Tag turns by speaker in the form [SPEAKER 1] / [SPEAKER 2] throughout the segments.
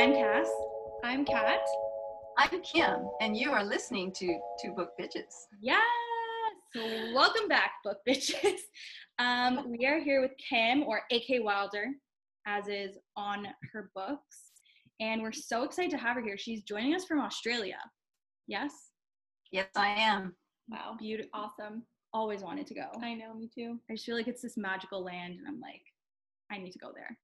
[SPEAKER 1] I'm Cass.
[SPEAKER 2] I'm Kat.
[SPEAKER 3] I'm Kim, and you are listening to Two Book Bitches.
[SPEAKER 1] Yes. Welcome back, book bitches. Um, we are here with Kim, or AK Wilder, as is on her books, and we're so excited to have her here. She's joining us from Australia. Yes.
[SPEAKER 3] Yes, I am.
[SPEAKER 1] Wow.
[SPEAKER 2] Beautiful. Awesome.
[SPEAKER 1] Always wanted to go.
[SPEAKER 2] I know, me too.
[SPEAKER 1] I just feel like it's this magical land, and I'm like, I need to go there.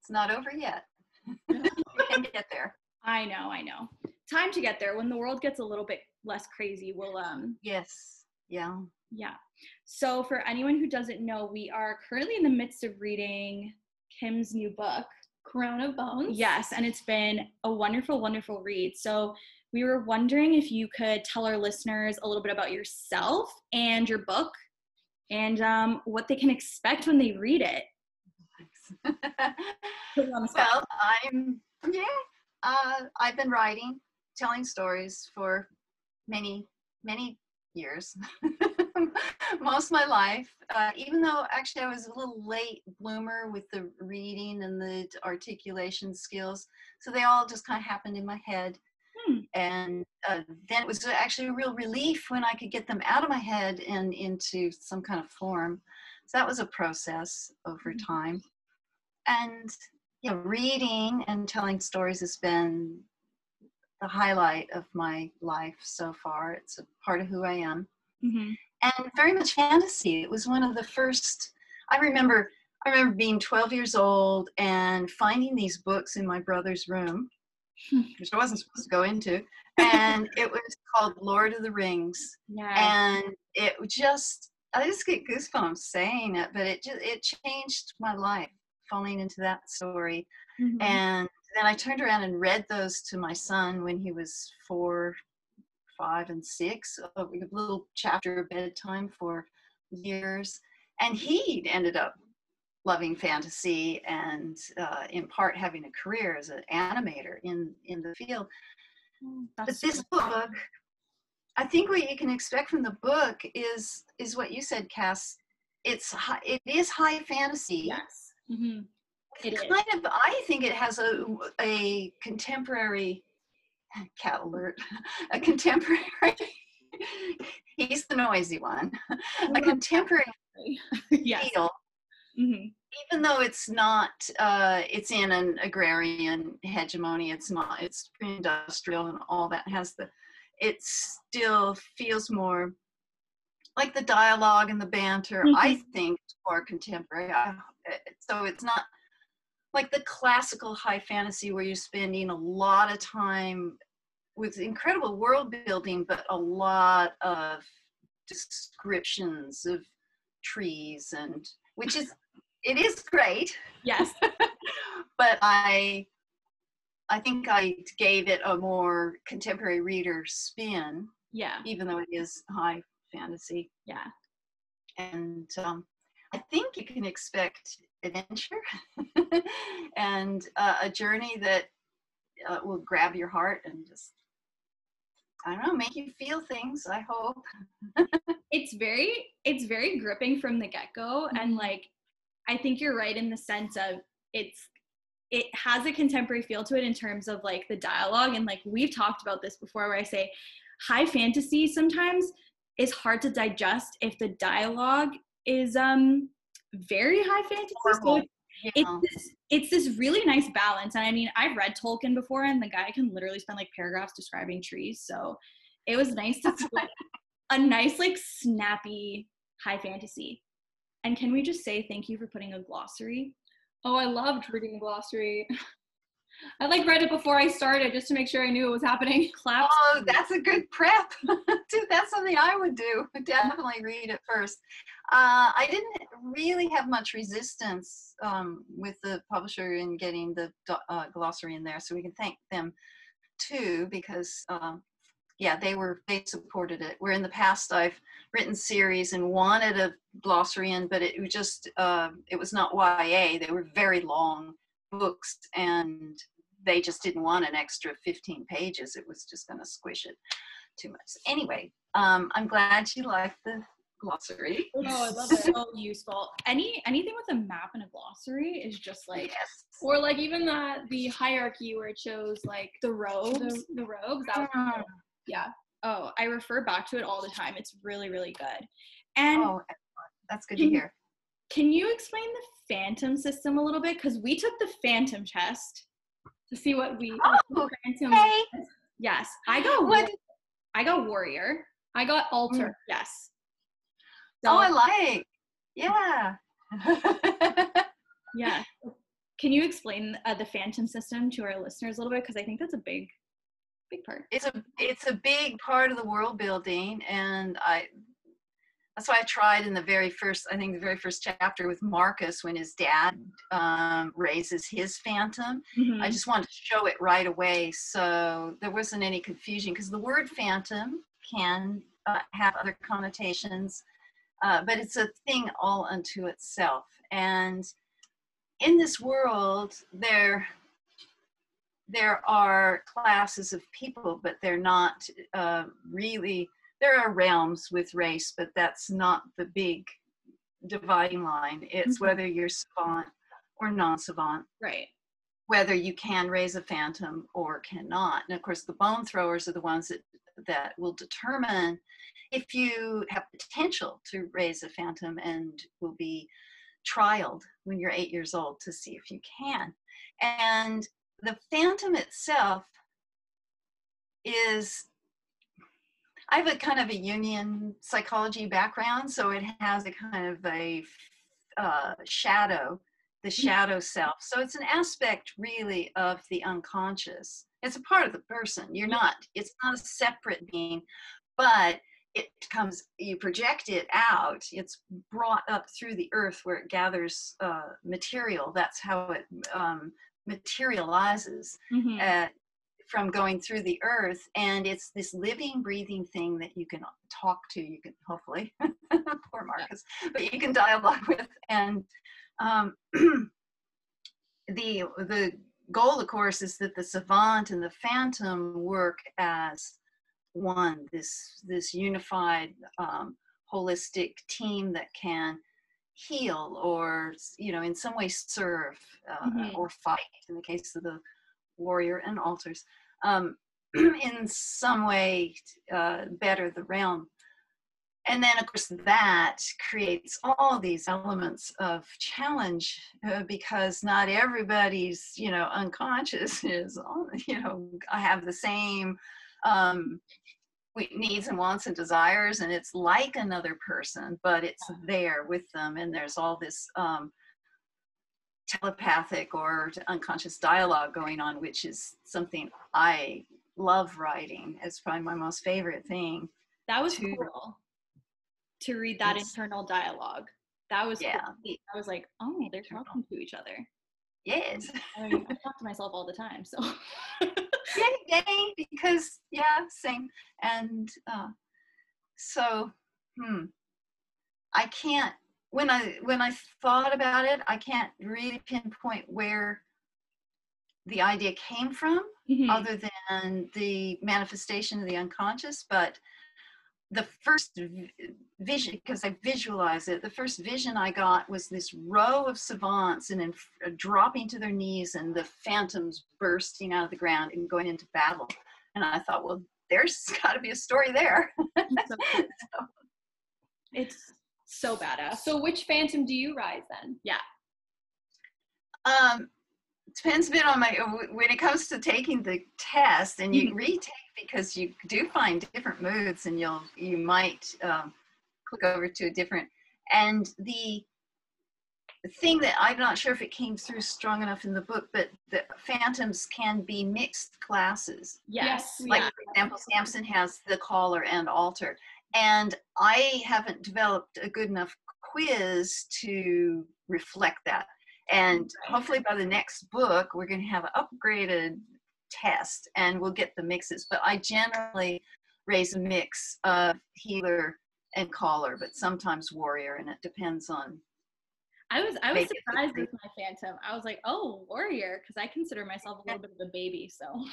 [SPEAKER 3] It's not over yet. you can get there.
[SPEAKER 1] I know, I know. Time to get there. When the world gets a little bit less crazy, we'll um
[SPEAKER 3] Yes. Yeah.
[SPEAKER 1] yeah. So for anyone who doesn't know, we are currently in the midst of reading Kim's new book.
[SPEAKER 2] Crown of Bones.
[SPEAKER 1] Yes, and it's been a wonderful, wonderful read. So we were wondering if you could tell our listeners a little bit about yourself and your book and um, what they can expect when they read it.
[SPEAKER 3] Thanks.
[SPEAKER 1] Put you on the spot.
[SPEAKER 3] Well, I'm yeah. Uh, I've been writing, telling stories for many, many years. Most of my life, uh, even though actually I was a little late bloomer with the reading and the articulation skills, so they all just kind of happened in my head.
[SPEAKER 1] Hmm.
[SPEAKER 3] And uh, then it was actually a real relief when I could get them out of my head and into some kind of form. So that was a process over
[SPEAKER 1] Mhm.
[SPEAKER 3] time. And yeah, reading and telling stories has been the highlight of my life so far. It's a part of who I am.
[SPEAKER 1] Mhm.
[SPEAKER 3] And very much fantasy. It was one of the first I remember I remember being 12 years old and finding these books in my brother's room,
[SPEAKER 1] Hmm.
[SPEAKER 3] which I wasn't supposed to go into. And it was called Lord of the Rings.
[SPEAKER 1] Yeah.
[SPEAKER 3] And it just I just get goosebumps saying it, but it just it changed my life falling into that story.
[SPEAKER 1] Mhm.
[SPEAKER 3] And then I turned around and read those to my son when he was four, five, and six, a little chapter bedtime for years. And he ended up loving fantasy and uh, in part having a career as an animator in, in the field.
[SPEAKER 1] Oh,
[SPEAKER 3] But this book, I think what you can expect from the book is is what you said, Cass. It's high, it is high fantasy
[SPEAKER 1] yes. Mhm. It is.
[SPEAKER 3] kind of i think it has a a contemporary cat alert a contemporary he's the noisy one a contemporary
[SPEAKER 1] yes.
[SPEAKER 3] feel
[SPEAKER 1] Mhm.
[SPEAKER 3] even though it's not uh it's in an agrarian hegemony it's not it's industrial and all that has the it still feels more like the dialogue and the banter i think more contemporary I, so it's not like the classical high fantasy where you're spending a lot of time with incredible world building but a lot of descriptions of trees and which is it is great
[SPEAKER 1] Yes.
[SPEAKER 3] but i i think i gave it a more contemporary reader spin
[SPEAKER 1] Yeah.
[SPEAKER 3] even though it is high fantasy
[SPEAKER 1] Yeah.
[SPEAKER 3] and um, i think you can expect adventure and uh, a journey that uh, will grab your heart and just i don't know make you feel things i hope
[SPEAKER 1] it's very it's very gripping from the get-go and
[SPEAKER 3] Mhm.
[SPEAKER 1] like i think you're right in the sense of it's it has a contemporary feel to it in terms of like the dialogue and like we've talked about this before where i say high fantasy sometimes is hard to digest if the dialogue is um very high fantasy so
[SPEAKER 3] Formal.
[SPEAKER 1] it's it's this, it's this really nice balance and i mean i've read tolkien before and the guy can literally spend like paragraphs describing trees so it was nice to see a nice like snappy high fantasy and can we just say thank you for putting a glossary
[SPEAKER 2] Oh, I loved reading the glossary. I like read it before I started just to make sure I knew what was happening.
[SPEAKER 1] claps
[SPEAKER 3] Oh, that's a good prep. Dude, that's something I would do. Definitely read it first. Uh, I didn't really have much resistance um, with the publisher in getting the uh, glossary in there, so we can thank them too because. Um, yeah, they were they supported it. Where in the past I've written series and wanted a glossary in, but it was just uh, it was not YA. They were very long books, and they just didn't want an extra 15 pages. It was just going to squish it too much. Anyway, um, I'm glad you liked the glossary.
[SPEAKER 2] Oh, I love it.
[SPEAKER 1] so useful. Any anything with a map and a glossary is just like
[SPEAKER 3] Yes.
[SPEAKER 2] Or like even the the hierarchy where it shows like
[SPEAKER 1] the robes.
[SPEAKER 2] the, the robes. That was
[SPEAKER 3] Mm.
[SPEAKER 2] yeah.
[SPEAKER 1] oh, I refer back to it all the time. It's really really good. And
[SPEAKER 3] Oh, that's good to hear.
[SPEAKER 1] can you explain the phantom system a little bit? Because we took the phantom test.
[SPEAKER 2] To see what we
[SPEAKER 3] Oh,
[SPEAKER 2] Phantom-
[SPEAKER 3] Hey,
[SPEAKER 1] Yes, I got
[SPEAKER 3] what?
[SPEAKER 1] I got warrior.
[SPEAKER 2] I got altar.
[SPEAKER 1] Yes.
[SPEAKER 3] Oh, I like. Yeah.
[SPEAKER 1] Yeah. Can you explain uh, the phantom system to our listeners a little bit? Because I think that's a big, big part.
[SPEAKER 3] it's a it's a big part of the world building, and I that's why I tried in the very first I think the very first chapter with Marcus when his dad um, raises his phantom. I just wanted to show it right away so there wasn't any confusion because the word phantom can uh, have other connotations, uh, but it's a thing all unto itself. And in this world, there there are classes of people, but they're not uh, really. There are realms with race, but that's not the big dividing line. It's
[SPEAKER 1] Mhm.
[SPEAKER 3] whether you're savant or non-savant
[SPEAKER 1] right.
[SPEAKER 3] whether you can raise a phantom or cannot. And of course, the bone throwers are the ones that that will determine if you have potential to raise a phantom and will be trialed when you're eight years old to see if you can. And the phantom itself is I have a kind of a Jungian psychology background, so it has a kind of a uh, shadow the shadow self. So it's an aspect really of the unconscious. It's a part of the person. You're not, it's not a separate being, but it comes, you project it out. It's brought up through the earth where it gathers uh, material. That's how it um, materializes
[SPEAKER 1] Mhm.
[SPEAKER 3] uh, from going through the earth. And it's this living, breathing thing that you can talk to, you can hopefully, poor Marcus, but you can dialogue with. And um, the the goal, of course, is that the savant and the phantom work as one. This this unified, um, holistic team that can heal or you know in some way serve uh,
[SPEAKER 1] Mhm.
[SPEAKER 3] or fight. In the case of the warrior and altars, um, in some way uh, better the realm and then of course that creates all these elements of challenge uh, because not everybody's you know unconscious is you know i have the same um needs and wants and desires and it's like another person but it's there with them and there's all this um telepathic or unconscious dialogue going on which is something i love writing it's probably my most favorite thing
[SPEAKER 1] That was
[SPEAKER 3] to-
[SPEAKER 1] cool to read that internal dialogue. That was
[SPEAKER 3] Yeah.
[SPEAKER 1] cool. I was like, oh, they're talking to each other.
[SPEAKER 3] yes
[SPEAKER 1] I mean, I talk to myself all the time, so
[SPEAKER 3] yay, yay, because yeah, same. And uh, so, hmm, I can't. When I when I thought about it, I can't really pinpoint where the idea came from,
[SPEAKER 1] Mhm.
[SPEAKER 3] other than the manifestation of the unconscious. But the first v- vision, because I visualize it, the first vision I got was this row of savants and then f- dropping to their knees and the phantoms bursting out of the ground and going into battle. And I thought, well, there's got to be a story there.
[SPEAKER 1] It's so cool. It's so badass.
[SPEAKER 2] So which phantom do you rise then? Yeah.
[SPEAKER 3] Um, depends a bit on my when it comes to taking the test and you
[SPEAKER 1] Mhm.
[SPEAKER 3] retake because you do find different moods and you'll you might um, click over to a different and the thing that I'm not sure if it came through strong enough in the book, but the phantoms can be mixed classes.
[SPEAKER 1] Yes.
[SPEAKER 2] Yes,
[SPEAKER 3] Like
[SPEAKER 1] yeah.
[SPEAKER 3] for example, Samson has the caller and altar, and I haven't developed a good enough quiz to reflect that. And hopefully by the next book, we're going to have an upgraded test, and we'll get the mixes. But I generally raise a mix of healer and caller, but sometimes warrior, and it depends on.
[SPEAKER 1] I was I was surprised with my phantom. I was like, oh, warrior, because I consider myself a little bit of a baby. So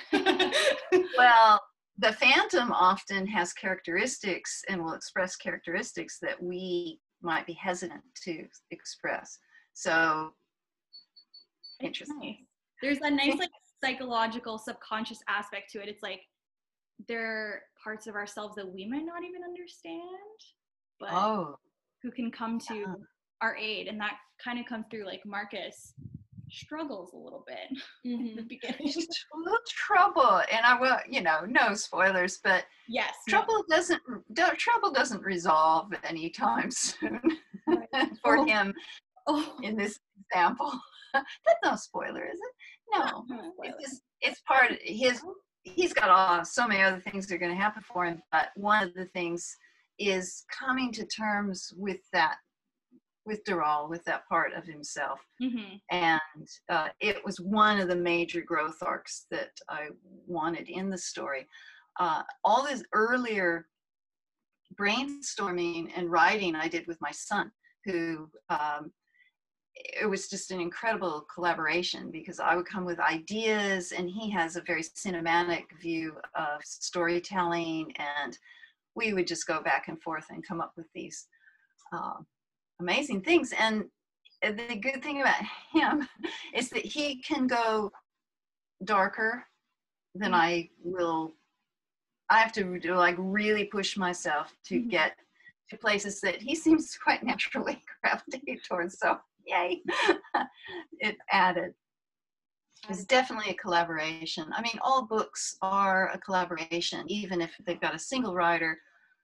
[SPEAKER 3] Well, the phantom often has characteristics and will express characteristics that we might be hesitant to express. So interesting.
[SPEAKER 1] Nice. There's a nice like psychological subconscious aspect to it. It's like there are parts of ourselves that we might not even understand, but
[SPEAKER 3] Oh,
[SPEAKER 1] who can come to
[SPEAKER 3] Yeah.
[SPEAKER 1] our aid. And that kind of comes through like Marcus struggles a little bit in the
[SPEAKER 2] mm-hmm.
[SPEAKER 1] beginning.
[SPEAKER 3] just a little trouble, and I will, you know, no spoilers, but
[SPEAKER 1] yes. no.
[SPEAKER 3] trouble doesn't do- trouble doesn't resolve anytime soon for
[SPEAKER 2] Oh.
[SPEAKER 3] him
[SPEAKER 1] Oh,
[SPEAKER 3] in this example. That's no spoiler, is it? No,
[SPEAKER 1] no,
[SPEAKER 3] it's just, it's part of his. He's got all so many other things that are going to happen for him, but one of the things is coming to terms with that, with Doral, with that part of himself
[SPEAKER 1] Mhm.
[SPEAKER 3] and uh, it was one of the major growth arcs that I wanted in the story. Uh, all this earlier brainstorming and writing I did with my son, who um, it was just an incredible collaboration because I would come with ideas and he has a very cinematic view of storytelling and we would just go back and forth and come up with these uh, amazing things and the good thing about him is that he can go darker than I will. I have to like really push myself to
[SPEAKER 1] Mhm.
[SPEAKER 3] get to places that he seems quite naturally gravitate towards. So yay, it added. It's definitely a collaboration. I mean, all books are a collaboration, even if they've got a single writer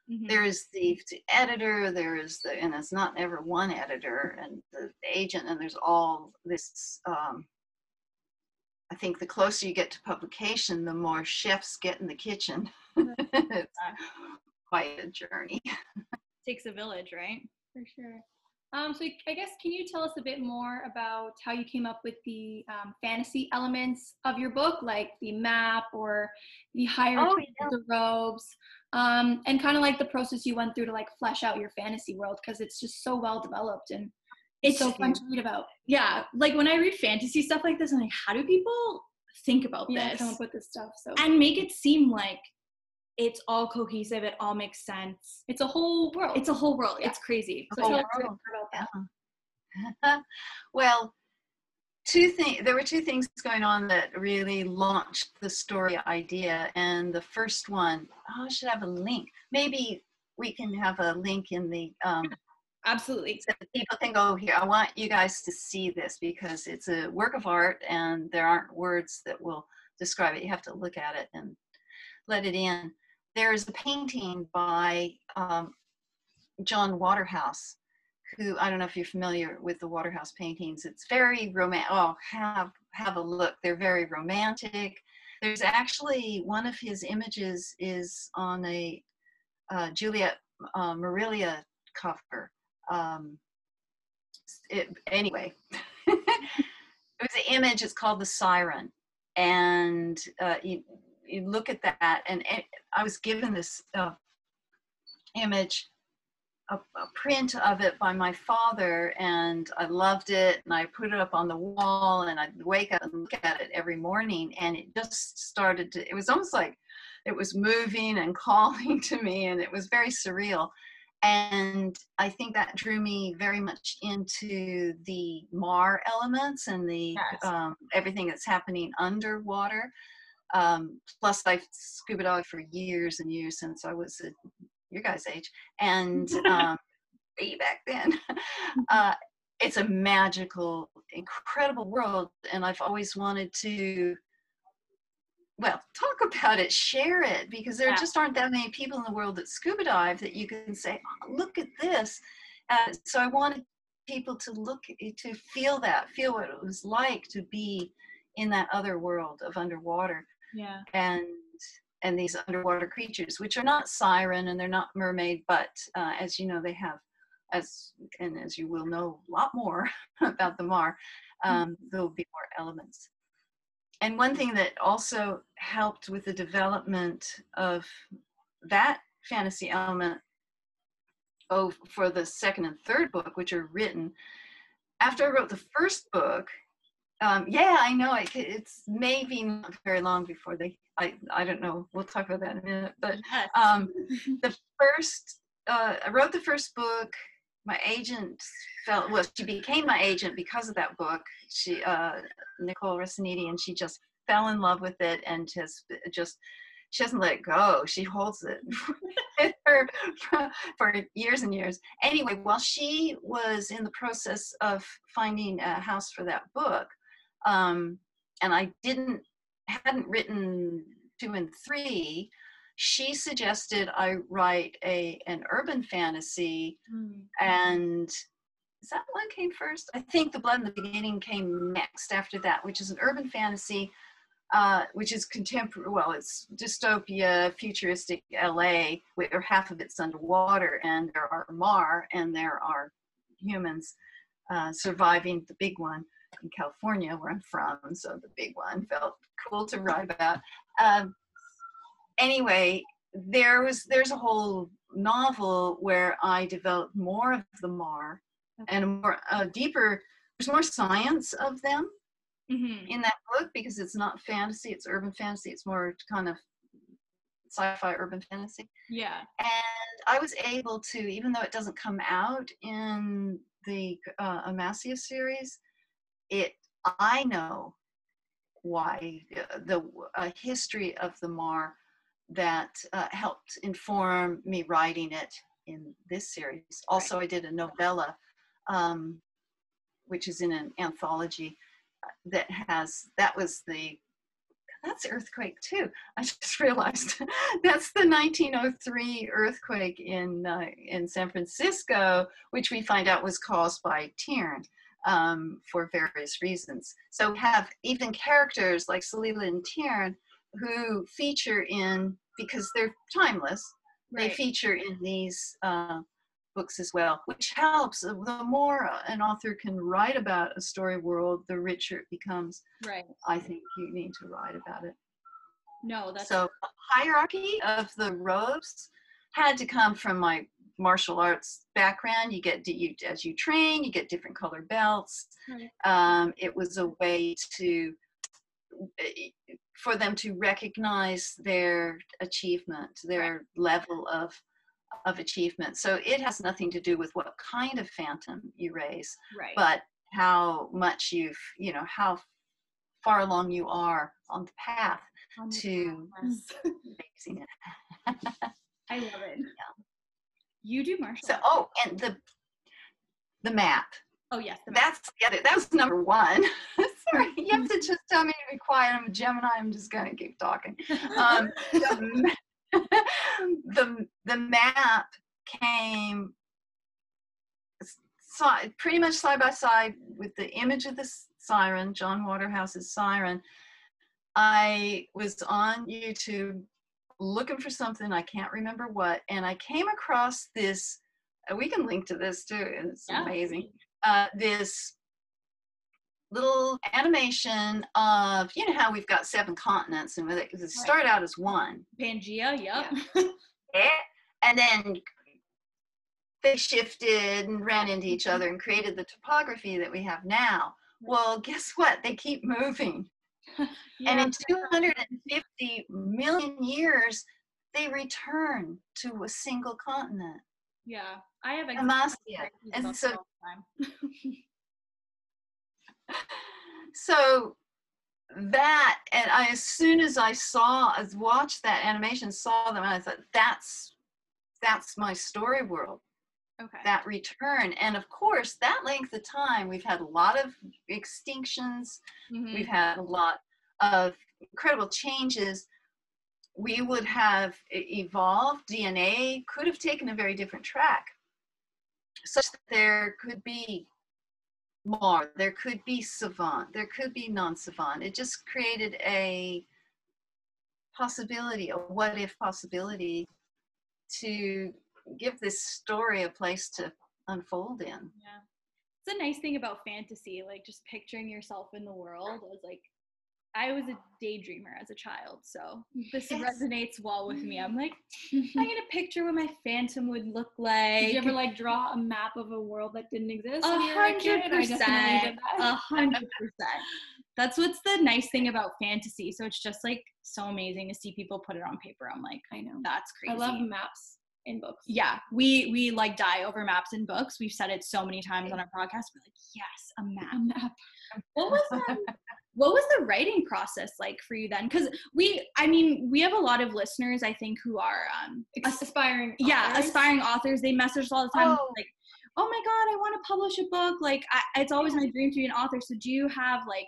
[SPEAKER 1] Mhm.
[SPEAKER 3] there is the, the editor there is the and it's not ever one editor and the agent and there's all this um, i think the closer you get to publication the more chefs get in the kitchen it's quite a journey
[SPEAKER 1] Takes a village, right?
[SPEAKER 2] For sure. Um, so I guess can you tell us a bit more about how you came up with the um, fantasy elements of your book, like the map or the hierarchy
[SPEAKER 3] yeah.
[SPEAKER 2] of the robes, um, and kind of like the process you went through to like flesh out your fantasy world because it's just so well developed and it's so fun to read about.
[SPEAKER 1] Yeah. Like when I read fantasy stuff like this, I'm like, how do people think about
[SPEAKER 2] Yeah,
[SPEAKER 1] this
[SPEAKER 2] come up with this stuff. So
[SPEAKER 1] and make it seem like it's all cohesive, it all makes sense.
[SPEAKER 2] it's a whole world.
[SPEAKER 1] It's a whole world.
[SPEAKER 2] Yeah.
[SPEAKER 1] It's crazy.
[SPEAKER 2] So tell us a bit
[SPEAKER 3] world.
[SPEAKER 2] more about that.
[SPEAKER 3] well two things there were two things going on that really launched the story idea and the first one oh, i should have a link maybe we can have a link in the um,
[SPEAKER 1] Absolutely.
[SPEAKER 3] so people can go here. I want you guys to see this because it's a work of art and there aren't words that will describe it. You have to look at it and let it in. There's a painting by um, John Waterhouse, who I don't know if you're familiar with the Waterhouse paintings. It's very romantic. Oh, have have a look. They're very romantic. There's actually one of his images is on a uh, Juliet uh, Marillier cover um, it, anyway, it was an image. It's called the Siren, and uh, you you look at that, and it, I was given this uh, image, a, a print of it by my father, and I loved it, and I put it up on the wall, and I'd wake up and look at it every morning, and it just started to. It was almost like it was moving and calling to me, and it was very surreal and I think that drew me very much into the Mar elements and the
[SPEAKER 1] Yes.
[SPEAKER 3] um, everything that's happening underwater. Um, plus, I've scuba dived for years and years since I was a, your guys' age, and um, way back then. uh, it's a magical, incredible world, and I've always wanted to well, talk about it, share it, because there
[SPEAKER 1] Yeah.
[SPEAKER 3] just aren't that many people in the world that scuba dive that you can say, "Oh, look at this. Uh, so I wanted people to look, to feel that, feel what it was like to be in that other world of underwater
[SPEAKER 1] Yeah.
[SPEAKER 3] and and these underwater creatures, which are not siren and they're not mermaid, but uh, as you know, they have, as and as you will know a lot more about them are um, there'll be more elements and one thing that also helped with the development of that fantasy element oh for the second and third book which are written after i wrote the first book um, yeah i know it, it's maybe not very long before they I I don't know. We'll talk about that in a minute. But um, the first uh, I wrote the first book. My agent felt well. She became my agent because of that book. She uh, Nicole Resciniti, and she just fell in love with it and has just she doesn't let it go. She holds it with her for, for years and years. Anyway, while she was in the process of finding a house for that book, um, and I didn't hadn't written two and three, she suggested I write a an urban fantasy
[SPEAKER 1] Mm.
[SPEAKER 3] and is that one came first? I think The Blood in the Beginning came next after that, which is an urban fantasy, uh, which is contemporary. Well, it's dystopia, futuristic LA, where half of it's underwater, and there are Mar and there are humans uh, surviving the big one in California, where I'm from. So the big one felt cool to write about. Um, anyway, there was there's a whole novel where I developed more of the Mar and more uh, deeper. There's more science of them
[SPEAKER 1] Mhm.
[SPEAKER 3] in that book because it's not fantasy; it's urban fantasy. It's more kind of sci-fi urban fantasy.
[SPEAKER 1] Yeah.
[SPEAKER 3] And I was able to, even though it doesn't come out in the uh, Amasia series, it I know why uh, the uh, history of the Mar that uh, helped inform me writing it in this series. Also, I did a novella, um, which is in an anthology uh, that has that was the that's earthquake too. I just realized that's the 1903 earthquake in uh, in San Francisco, which we find out was caused by Tiern um, for various reasons. So we have even characters like Salila and Tiern who feature in because they're timeless. They feature in these uh, books as well, which helps. The more an author can write about a story world, the richer it becomes.
[SPEAKER 1] Right.
[SPEAKER 3] I think you need to write about it.
[SPEAKER 1] No, that's
[SPEAKER 3] So hierarchy of the robes had to come from my martial arts background. You get you as you train, you get different color belts.
[SPEAKER 1] Right.
[SPEAKER 3] Um, it was a way to for them to recognize their achievement, their level of of achievement. So it has nothing to do with what kind of phantom you raise,
[SPEAKER 1] right.
[SPEAKER 3] but how much you've, you know, how far along you are on the path
[SPEAKER 1] On the
[SPEAKER 3] to
[SPEAKER 1] Yes.
[SPEAKER 3] raising it.
[SPEAKER 1] I love it. You do martial
[SPEAKER 3] So, oh, and the the map.
[SPEAKER 1] Oh yes, the map.
[SPEAKER 3] That's the other. That was number one. Sorry, you have to just tell me to be quiet. I'm a Gemini. I'm just gonna keep talking. Um, the, the the map came si- pretty much side by side with the image of the siren, John Waterhouse's siren. I was on YouTube looking for something I can't remember what, and I came across this. uh, We can link to this too. and It's
[SPEAKER 1] Yeah.
[SPEAKER 3] amazing. Uh, this little animation of you know how we've got seven continents and they start out as one
[SPEAKER 1] Pangea. Yep.
[SPEAKER 3] yeah. and then they shifted and ran into each other and created the topography that we have now well guess what they keep moving and in 250 million years they return to a single continent
[SPEAKER 1] yeah. I have
[SPEAKER 3] Amasia. And so-
[SPEAKER 1] that all the time.
[SPEAKER 3] so that and i as soon as i saw as watched that animation saw them i thought that's that's my story world
[SPEAKER 1] Okay.
[SPEAKER 3] that return and of course that length of time we've had a lot of extinctions
[SPEAKER 1] Mhm.
[SPEAKER 3] we've had a lot of incredible changes we would have evolved dna could have taken a very different track such that there could be more there could be savant there could be non-savant it just created a possibility a what if possibility to give this story a place to unfold in
[SPEAKER 1] Yeah. It's a nice thing about fantasy, like just picturing yourself in the world. I was like, I was a daydreamer as a child, so this
[SPEAKER 3] Yes.
[SPEAKER 1] resonates well with me. I'm mm-hmm. like, I'm gonna picture what my phantom would look like.
[SPEAKER 2] Did you ever like draw a map of a world that didn't exist?
[SPEAKER 1] A
[SPEAKER 2] when you were a kid?
[SPEAKER 1] hundred
[SPEAKER 2] I definitely did
[SPEAKER 1] percent. A hundred percent. That's what's the nice thing about fantasy. So it's just like so amazing to see people put it on paper. I'm like,
[SPEAKER 2] I know.
[SPEAKER 1] that's crazy.
[SPEAKER 2] I love maps in books.
[SPEAKER 1] Yeah, we we like die over maps and books. We've said it so many times on our podcast. We're like, yes, a map.
[SPEAKER 2] A map.
[SPEAKER 1] What was um, what was the writing process like for you then? Because we, I mean, we have a lot of listeners. I think who are um,
[SPEAKER 2] As- aspiring.
[SPEAKER 1] yeah
[SPEAKER 2] authors.
[SPEAKER 1] aspiring authors. They message us all the time
[SPEAKER 3] Oh.
[SPEAKER 1] like, oh my god, I want to publish a book. Like, I, it's always my dream to be an author. So do you have like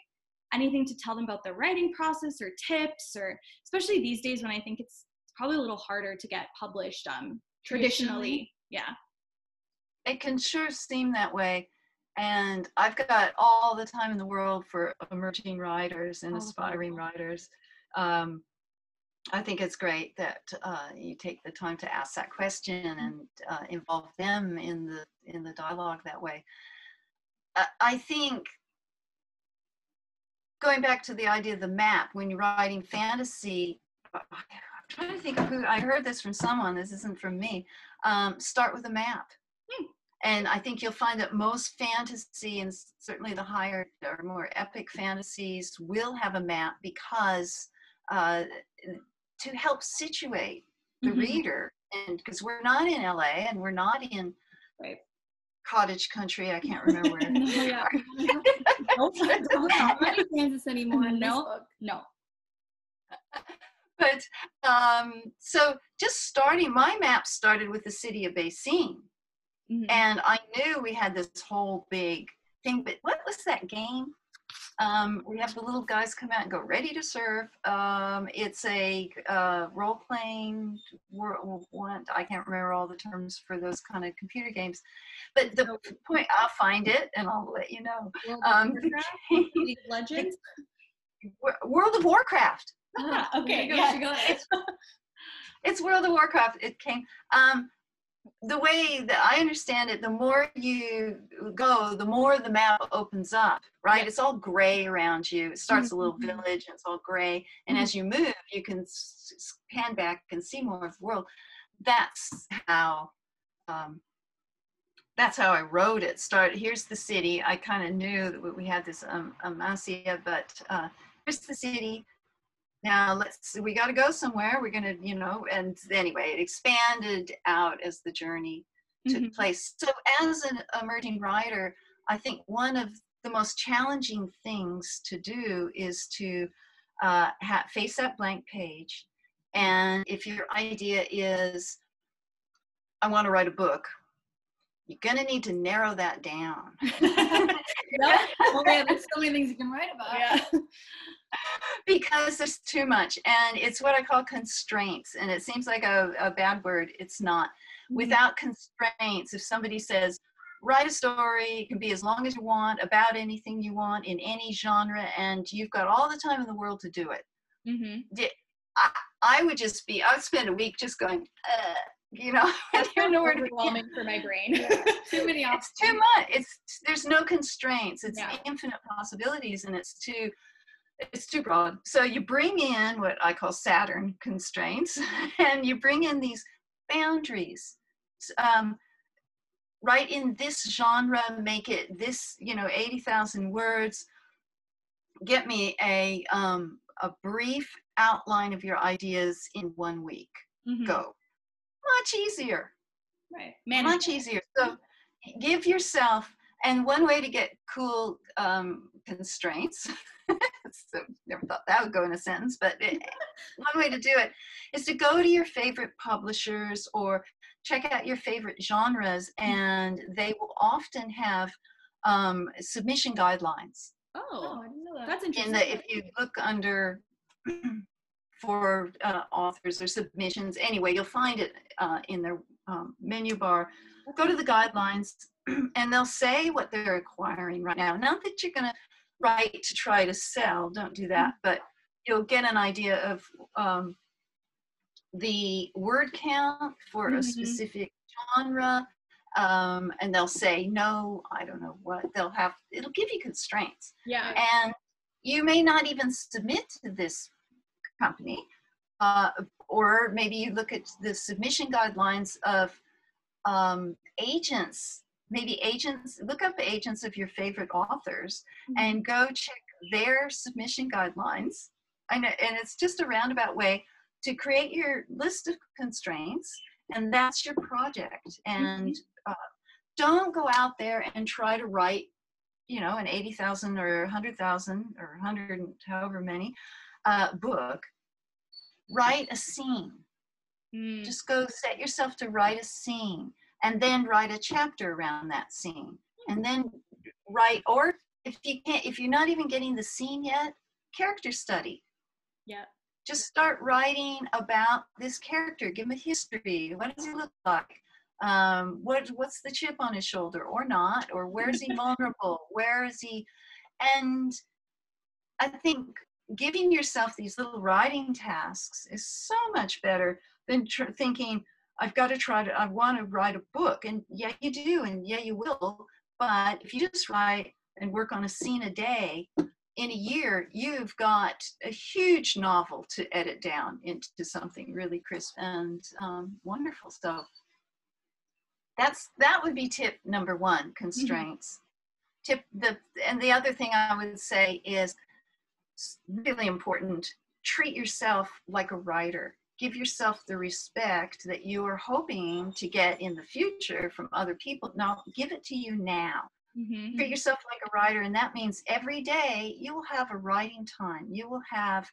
[SPEAKER 1] anything to tell them about the writing process or tips or especially these days when I think it's probably a little harder to get published um traditionally. Yeah.
[SPEAKER 3] it can sure seem that way. And I've got all the time in the world for emerging writers and
[SPEAKER 2] Oh,
[SPEAKER 3] aspiring writers. Um, I think it's great that uh, you take the time to ask that question and uh, involve them in the in the dialogue that way. I, I think going back to the idea of the map when you're writing fantasy. Trying to think of who I heard this from someone. This isn't from me. Um, start with a map. And I think you'll find that most fantasy and certainly the higher or more epic fantasies will have a map because uh, to help situate the
[SPEAKER 1] Mhm.
[SPEAKER 3] reader. And because we're not in LA and we're not in
[SPEAKER 2] Right.
[SPEAKER 3] cottage country, I can't remember where.
[SPEAKER 2] No, yeah.
[SPEAKER 1] Nope.
[SPEAKER 2] Not in Kansas anymore.
[SPEAKER 1] No. no.
[SPEAKER 3] But um, so just starting, my map started with the city of Basine.
[SPEAKER 1] Mhm.
[SPEAKER 3] and I knew we had this whole big thing. But what was that game? Um, we have the little guys come out and go ready to serve. Um, it's a uh, role playing. One I can't remember all the terms for those kind of computer games, but the point I'll find it and I'll let you know.
[SPEAKER 1] World
[SPEAKER 3] Um,
[SPEAKER 1] Warcraft? League Legends.
[SPEAKER 3] World of Warcraft.
[SPEAKER 1] Okay,
[SPEAKER 2] my
[SPEAKER 1] yeah.
[SPEAKER 2] gosh, you got it.
[SPEAKER 3] it's World of Warcraft. It came. Um, the way that I understand it, the more you go, the more the map opens up. Right? It's all gray around you. It starts a little
[SPEAKER 1] Mhm.
[SPEAKER 3] village, and it's all gray. And
[SPEAKER 1] Mhm.
[SPEAKER 3] as you move, you can pan back and see more of the world. That's how. Um, that's how I wrote it. Start here's the city. I kind of knew that we had this um, Amasia, but uh, here's the city now let's we got to go somewhere we're gonna you know and anyway it expanded out as the journey took
[SPEAKER 1] Mhm.
[SPEAKER 3] place so as an emerging writer i think one of the most challenging things to do is to uh, ha- face that blank page and if your idea is i want to write a book you're going to need to narrow that down
[SPEAKER 1] Yeah.
[SPEAKER 2] Yeah, there's so many things you can write about.
[SPEAKER 1] yeah.
[SPEAKER 3] because there's too much and it's what i call constraints and it seems like a, a bad word it's not without constraints if somebody says write a story it can be as long as you want about anything you want in any genre and you've got all the time in the world to do it
[SPEAKER 1] Mhm.
[SPEAKER 3] i, I would just be i'd spend a week just going uh, you know I don't know where to begin.
[SPEAKER 1] overwhelming for my brain.
[SPEAKER 2] Too many
[SPEAKER 3] it's
[SPEAKER 2] options.
[SPEAKER 3] too much it's there's no constraints it's
[SPEAKER 1] Yeah.
[SPEAKER 3] infinite possibilities and it's too it's too broad. So you bring in what i call saturn constraints and you bring in these boundaries. Um, write in this genre make it this you know 80000 words. Get me a um, a brief outline of your ideas in one week.
[SPEAKER 1] Mhm.
[SPEAKER 3] go. Much easier.
[SPEAKER 2] Right.
[SPEAKER 1] Manage
[SPEAKER 3] much easier. So give yourself, and one way to get cool um, constraints, so never thought that would go in a sentence, but it, one way to do it is to go to your favorite publishers or check out your favorite genres, and they will often have um, submission guidelines.
[SPEAKER 2] Oh,
[SPEAKER 1] Oh,
[SPEAKER 2] I didn't know that.
[SPEAKER 1] that's
[SPEAKER 3] In
[SPEAKER 1] interesting.
[SPEAKER 3] the, if you look under for uh, authors or submissions, anyway, you'll find it uh, in their um, menu bar. Go to the guidelines, and they'll say what they're acquiring right now. Not that you're going to write to try to sell, don't do that, but you'll get an idea of um, the word count for a
[SPEAKER 1] Mhm.
[SPEAKER 3] specific genre. Um, and they'll say no, I don't know what. They'll have it'll give you constraints
[SPEAKER 1] yeah.
[SPEAKER 3] and you may not even submit to this company uh, or maybe you look at the submission guidelines of um, agents maybe agents look up agents of your favorite authors
[SPEAKER 1] Mhm.
[SPEAKER 3] and go check their submission guidelines. I know, and it's just a roundabout way to create your list of constraints, and that's your project. And uh, don't go out there and try to write, you know, an 80,000 or 100,000 or 100, however many, uh, book. Write a scene.
[SPEAKER 1] Mm.
[SPEAKER 3] Just go set yourself to write a scene and then write a chapter around that scene. And then write, or if you can't, if you're not even getting the scene yet, character study.
[SPEAKER 1] Yeah.
[SPEAKER 3] Just start writing about this character. Give him a history. What does he look like? Um, what what's the chip on his shoulder, or not? Or where is he vulnerable? Where is he? And I think giving yourself these little writing tasks is so much better than tr- thinking I've got to try to. I want to write a book, and yeah, you do, and yeah, you will. But if you just write and work on a scene a day, in a year, you've got a huge novel to edit down into something really crisp and um, wonderful. So that's that would be tip number one: constraints. Mm-hmm. Tip the and the other thing I would say is really important. Treat yourself like a writer. Give yourself the respect that you are hoping to get in the future from other people. Now, give it to you now
[SPEAKER 1] Mm-hmm.
[SPEAKER 3] treat yourself like a writer and that means every day you will have a writing time you will have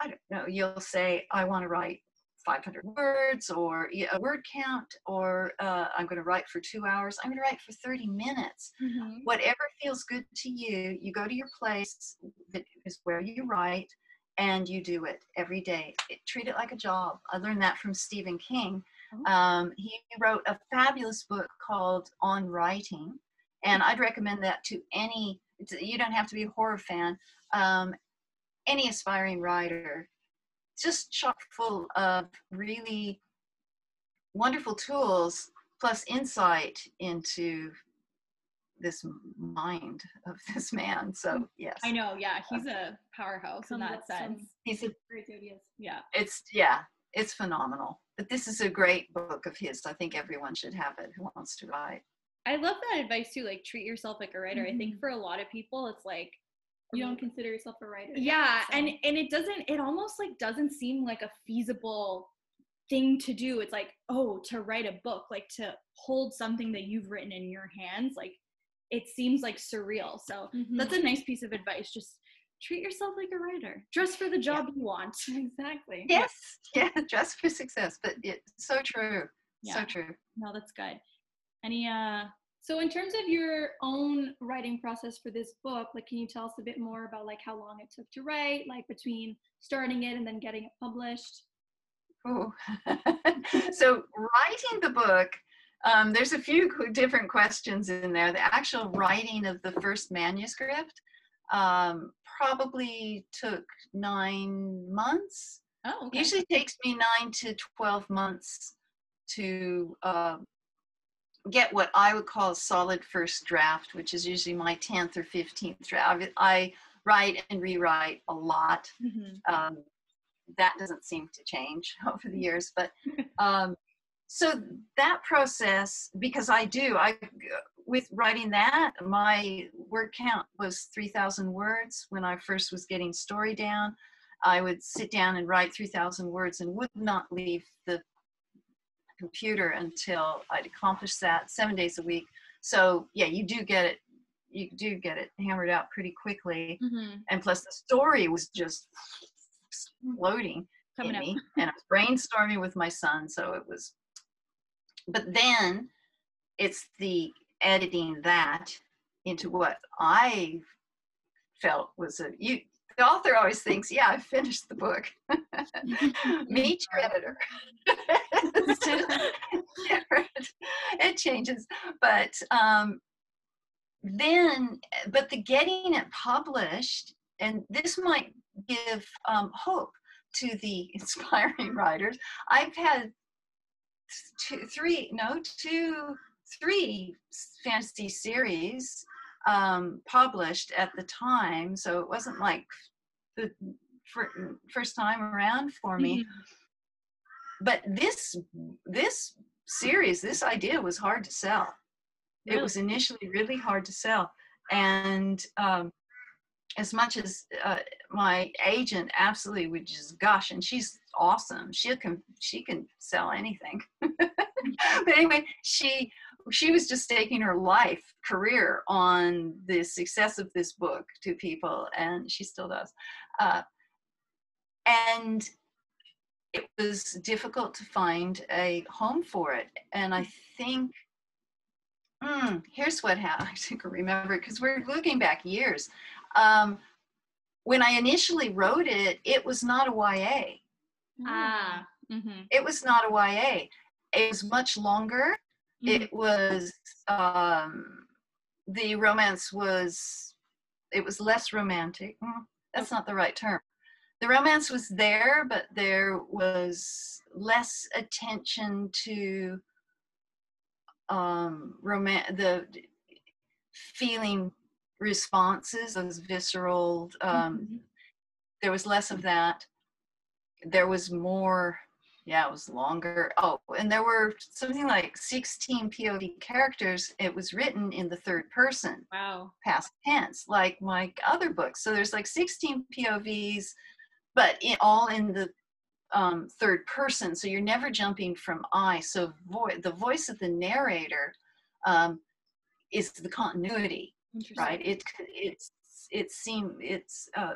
[SPEAKER 3] i don't know you'll say i want to write 500 words or a word count or uh, i'm going to write for two hours i'm going to write for 30 minutes
[SPEAKER 1] Mm-hmm.
[SPEAKER 3] whatever feels good to you you go to your place that is where you write and you do it every day it, treat it like a job i learned that from stephen king
[SPEAKER 1] Oh.
[SPEAKER 3] um, he wrote a fabulous book called on writing and I'd recommend that to any. You don't have to be a horror fan. Um, any aspiring writer, just chock full of really wonderful tools plus insight into this mind of this man. So yes,
[SPEAKER 1] I know. Yeah, he's a powerhouse in that
[SPEAKER 2] up some
[SPEAKER 1] sense.
[SPEAKER 3] he's a.
[SPEAKER 2] Great ideas.
[SPEAKER 1] Yeah.
[SPEAKER 3] It's yeah, it's phenomenal. But this is a great book of his. I think everyone should have it who wants to write.
[SPEAKER 1] I love that advice too. Like treat yourself like a writer. I think
[SPEAKER 2] Mhm.
[SPEAKER 1] for a lot of people, it's like
[SPEAKER 2] You don't consider yourself a writer.
[SPEAKER 1] yeah
[SPEAKER 2] so-
[SPEAKER 1] and and it doesn't it almost like doesn't seem like a feasible thing to do it's like oh to write a book like to hold something that you've written in your hands like it seems like surreal so
[SPEAKER 2] Mhm.
[SPEAKER 1] that's a nice piece of advice just treat yourself like a writer dress for the job you want
[SPEAKER 2] exactly.
[SPEAKER 3] Yes, yeah, dress for success. But it's so true.
[SPEAKER 1] Yeah.
[SPEAKER 3] So true.
[SPEAKER 1] no that's good any uh
[SPEAKER 2] So in terms of your own writing process for this book, like can you tell us a bit more about like how long it took to write, like between starting it and then getting it published?
[SPEAKER 3] Oh. so writing the book, um, there's a few different questions in there. The actual writing of the first manuscript um, probably took nine months.
[SPEAKER 1] oh okay.
[SPEAKER 3] Usually takes me nine to 12 months to uh, get what I would call a solid first draft, which is usually my 10th or 15th draft. I write and rewrite a lot
[SPEAKER 1] Mhm.
[SPEAKER 3] um, that doesn't seem to change over the years but um, so that process because i do i with writing that my word count was 3000 words when i first was getting story down. I would sit down and write 3000 words and would not leave the computer until i'd accomplished that seven days a week. So yeah you do get it you do get it hammered out pretty quickly.
[SPEAKER 1] Mhm.
[SPEAKER 3] and plus the story was just exploding
[SPEAKER 1] coming
[SPEAKER 3] in
[SPEAKER 1] up.
[SPEAKER 3] me and i was brainstorming with my son so it was but then it's the editing that into what i felt was a you the author always thinks yeah i finished the book. Meet your editor it changes. But um then but the getting it published and this might give um, hope to the inspiring writers. I've had two three no two three fantasy series um, published at the time. So it wasn't like the fir- first time around for me.
[SPEAKER 1] Mhm.
[SPEAKER 3] but this this series this idea was hard to sell. It was initially really hard to sell. And um, as much as uh, my agent absolutely would just gush, and she's awesome. She can she can sell anything. but anyway, she she was just staking her life career on the success of this book to people, and she still does. Uh, and it was difficult to find a home for it, and I think. Mm, here's what happened. I can remember because we're looking back years. Um, when I initially wrote it, it was not a YA.
[SPEAKER 1] Ah. Mm-hmm.
[SPEAKER 3] It was not a YA. It was much longer. Mm-hmm. It was um, the romance was it was less romantic. Mm, that's not the right term. The romance was there, but there was less attention to um, roman- the feeling responses, those visceral. Um, mm-hmm. There was less of that. There was more. Yeah, it was longer. Oh, and there were something like 16 POV characters. It was written in the third person.
[SPEAKER 1] Wow.
[SPEAKER 3] Past tense, like my other books. So there's like 16 POVs, but in, all in the um, third person. So you're never jumping from I. So vo- the voice of the narrator um, is the continuity right it it's it seems it's uh,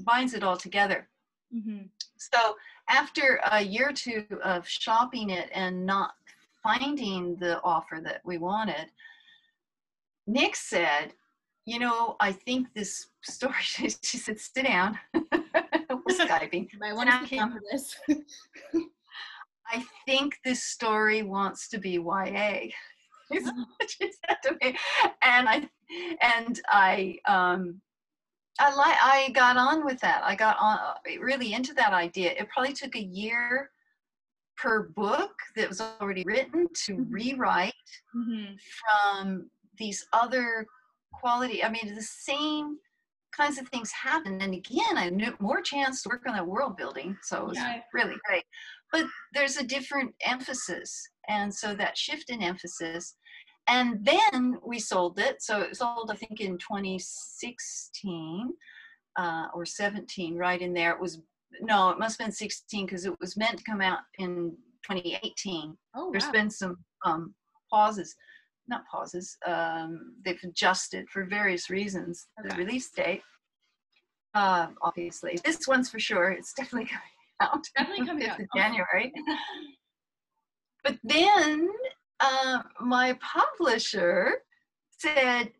[SPEAKER 3] binds it all together mm-hmm. so after a year or two of shopping it and not finding the offer that we wanted nick said you know i think this story she said sit down. We're skyping.
[SPEAKER 1] I want to sit for this.
[SPEAKER 3] I think this story wants to be ya she said to me. And i and I um, I like I got on with that. I got on really into that idea. It probably took a year per book that was already written to mm-hmm. rewrite mm-hmm. from these other quality. I mean, the same kinds of things happen. And again, I knew more chance to work on that world building. So it was yeah. really great. But there's a different emphasis. And so that shift in emphasis and then we sold it. So it sold, I think, in 2016 uh, or 17, right in there. It was, no, it must have been 16 because it was meant to come out in 2018. Oh, wow. There's been some um, pauses, not pauses, um, they've adjusted for various reasons okay. the release date. Uh, obviously, this one's for sure. It's definitely coming out.
[SPEAKER 1] Definitely coming out.
[SPEAKER 3] In January. but then uh, my publisher said,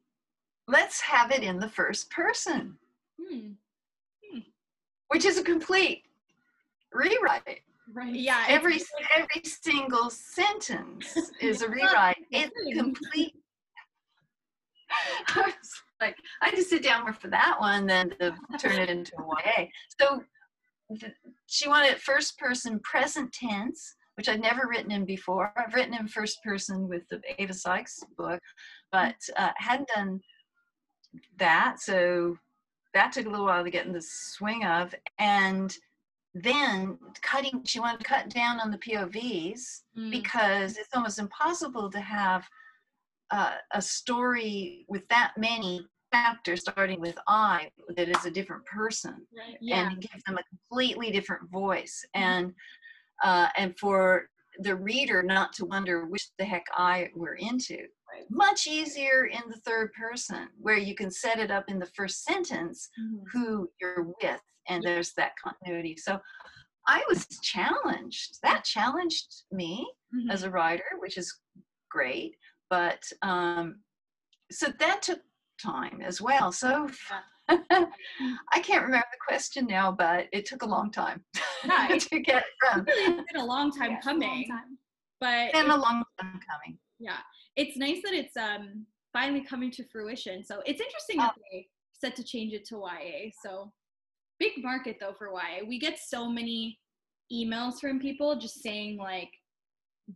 [SPEAKER 3] let's have it in the first person, hmm. Hmm. which is a complete rewrite.
[SPEAKER 1] Right. Yeah.
[SPEAKER 3] Every every single sentence is a rewrite. it's complete. I was like, I had to sit down more for that one than to turn it into a YA. So she wanted first person present tense which I'd never written in before. I've written in first person with the Ava Sykes book, but uh, hadn't done that. So that took a little while to get in the swing of. And then cutting, she wanted to cut down on the POVs mm. because it's almost impossible to have uh, a story with that many chapters starting with I that is a different person
[SPEAKER 1] right. yeah.
[SPEAKER 3] and give them a completely different voice. Mm. And uh, and for the reader not to wonder which the heck I we're into. Right. Much easier in the third person, where you can set it up in the first sentence mm-hmm. who you're with, and there's that continuity. So I was challenged. That challenged me mm-hmm. as a writer, which is great. But um, so that took time as well. So I can't remember the question now, but it took a long time yeah, to get from.
[SPEAKER 1] It's been a long time yeah, coming, long time. but
[SPEAKER 3] it's been a long time coming.
[SPEAKER 1] Yeah, it's nice that it's um finally coming to fruition. So it's interesting that oh. they set to change it to YA. So big market though for YA. We get so many emails from people just saying like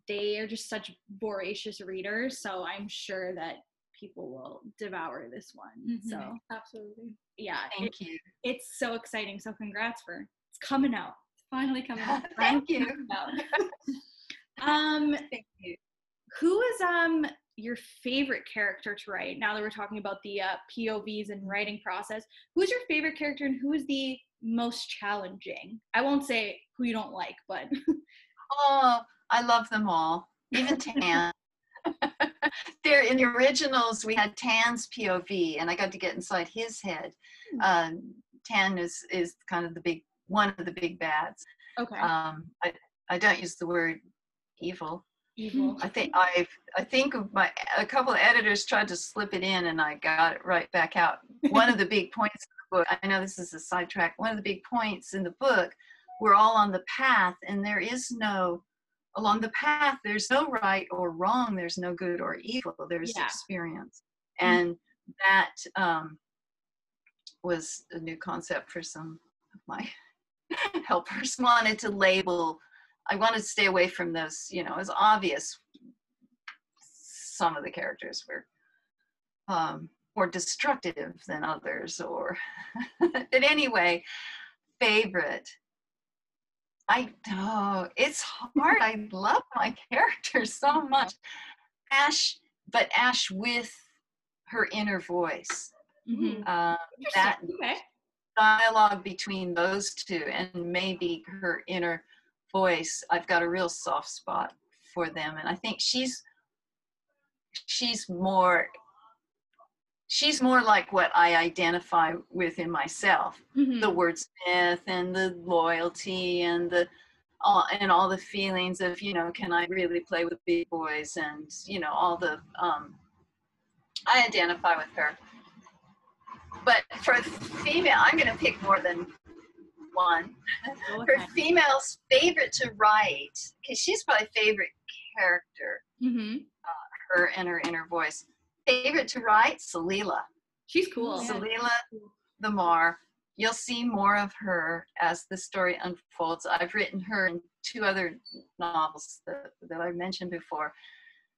[SPEAKER 1] they are just such voracious readers. So I'm sure that people will devour this one. Mm-hmm. So
[SPEAKER 2] absolutely.
[SPEAKER 1] Yeah.
[SPEAKER 3] Thank it, you.
[SPEAKER 1] It's so exciting. So congrats for it's coming out.
[SPEAKER 2] It's finally coming out.
[SPEAKER 3] Thank you.
[SPEAKER 1] um Thank you. Who is um your favorite character to write now that we're talking about the uh, povs and writing process who's your favorite character and who is the most challenging i won't say who you don't like but
[SPEAKER 3] oh i love them all even tan there in the originals we had tan's pov and i got to get inside his head.
[SPEAKER 1] Hmm.
[SPEAKER 3] um, tan is is kind of the big one of the big bads.
[SPEAKER 1] Okay.
[SPEAKER 3] Um, I, I don't use the word evil.
[SPEAKER 1] Evil.
[SPEAKER 3] I think I've I think of my a couple of editors tried to slip it in and I got it right back out. One of the big points in the book, I know this is a sidetrack, one of the big points in the book, we're all on the path and there is no along the path, there's no right or wrong, there's no good or evil, there's
[SPEAKER 1] Yeah.
[SPEAKER 3] experience.
[SPEAKER 1] Mhm.
[SPEAKER 3] And that um, was a new concept for some of my helpers wanted to label I wanted to stay away from those, you know, it was obvious some of the characters were um, more destructive than others, or, but anyway, favorite. I, oh, it's hard. I love my character so much. Ash, but Ash with her inner voice.
[SPEAKER 1] Mhm.
[SPEAKER 3] Um, that
[SPEAKER 1] okay
[SPEAKER 3] dialogue between those two and maybe her inner voice i've got a real soft spot for them and i think she's she's more she's more like what i identify with in myself
[SPEAKER 1] Mhm.
[SPEAKER 3] the wordsmith and the loyalty and the all and all the feelings of you know can i really play with big boys and you know all the um i identify with her but for female i'm going to pick more than one
[SPEAKER 1] Go
[SPEAKER 3] for
[SPEAKER 1] ahead.
[SPEAKER 3] females favorite to write because she's my favorite character
[SPEAKER 1] Mhm.
[SPEAKER 3] her and her inner voice favorite to write salila
[SPEAKER 1] she's cool
[SPEAKER 2] Yeah.
[SPEAKER 3] Salila the Mar. You'll see more of her as the story unfolds. I've written her in two other novels that, that I mentioned before.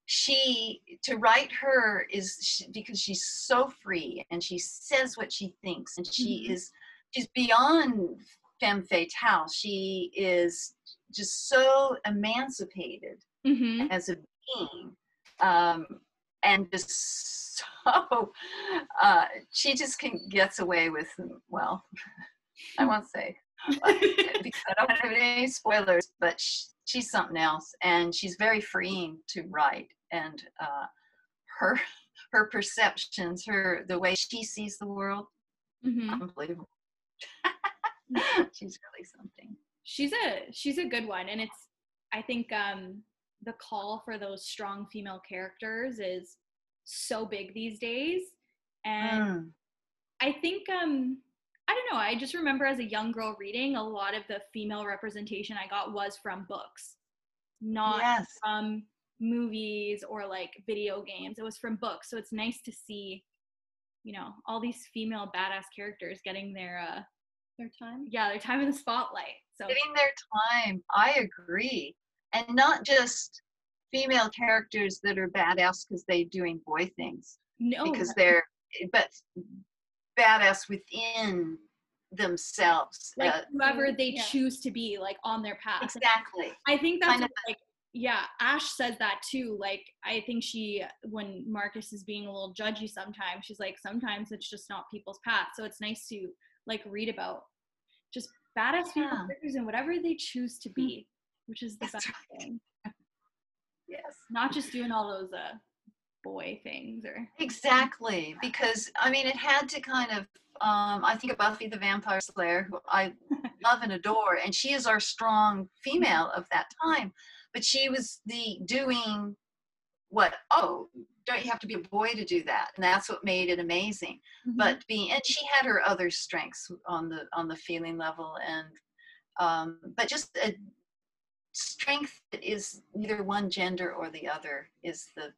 [SPEAKER 3] She to write her is sh because she's so free and she says what she thinks and she
[SPEAKER 1] Mhm.
[SPEAKER 3] is she's beyond femme fatale. She is just so emancipated
[SPEAKER 1] Mhm.
[SPEAKER 3] as a being um, and just so uh, she just can gets away with well i won't say because i don't have any spoilers but sh she's something else and she's very freeing to write and uh, her her perceptions her the way she sees the world
[SPEAKER 1] Mhm.
[SPEAKER 3] unbelievable. She's really something.
[SPEAKER 1] She's a she's a good one and it's i think um the call for those strong female characters is so big these days and
[SPEAKER 3] Mm.
[SPEAKER 1] i think um i don't know i just remember as a young girl reading a lot of the female representation i got was from books not
[SPEAKER 3] yes
[SPEAKER 1] from movies or like video games it was from books so it's nice to see you know all these female badass characters getting their uh
[SPEAKER 2] Their time.
[SPEAKER 1] yeah their time in the spotlight so
[SPEAKER 3] getting their time. I agree. And not just female characters that are badass because they're doing boy things,
[SPEAKER 1] no
[SPEAKER 3] because they're, but badass within themselves.
[SPEAKER 1] like
[SPEAKER 3] uh,
[SPEAKER 1] whoever they
[SPEAKER 2] Yeah.
[SPEAKER 1] choose to be like on their path
[SPEAKER 3] exactly.
[SPEAKER 1] i think that's
[SPEAKER 3] kind of
[SPEAKER 1] like yeah ash says that too like i think she when marcus is being a little judgy sometimes she's like sometimes it's just not people's path so it's nice to like read about just badass female
[SPEAKER 3] Yeah.
[SPEAKER 1] characters and whatever they choose to be which is the
[SPEAKER 3] That's
[SPEAKER 1] best thing
[SPEAKER 3] Yes.
[SPEAKER 1] not just doing all those uh boy things or
[SPEAKER 3] Exactly, because I mean, it had to kind of. Um, I think of Buffy the Vampire Slayer, who I love and adore, and she is our strong female of that time. But she was the doing what? Oh, don't you have to be a boy to do that? And that's what made it amazing. But being, and she had her other strengths on the on the feeling level, and um, but just a strength is neither one gender or the other is the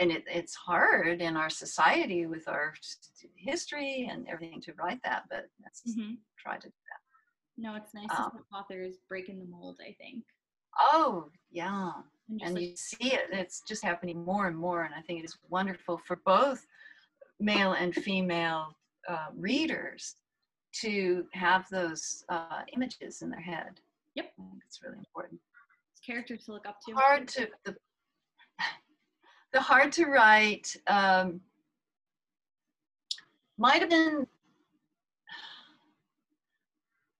[SPEAKER 3] and it, it's hard in our society with our history and everything to write that but let's
[SPEAKER 1] Mhm.
[SPEAKER 3] try to do that.
[SPEAKER 1] no it's nice
[SPEAKER 3] Um,
[SPEAKER 1] authors breaking the mold i think
[SPEAKER 3] oh yeah
[SPEAKER 1] and
[SPEAKER 3] and
[SPEAKER 1] like
[SPEAKER 3] you see it it's just happening more and more and i think it is wonderful for both male and female uh, readers to have those uh, images in their head
[SPEAKER 1] Yep.
[SPEAKER 3] I think it's really important
[SPEAKER 1] characters to look up to
[SPEAKER 3] hard to the the hard to write um, might have been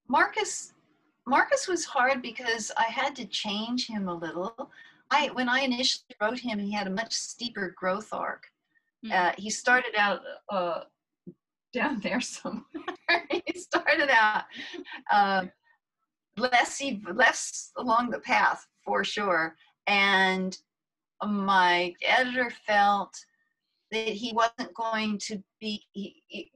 [SPEAKER 3] Marcus. Marcus was hard because I had to change him a little. I when I initially wrote him, he had a much steeper growth arc.
[SPEAKER 1] Mm.
[SPEAKER 3] Uh, he started out uh, down there somewhere. he started out uh, less less along the path for sure, and my editor felt that he wasn't going to be. He, he,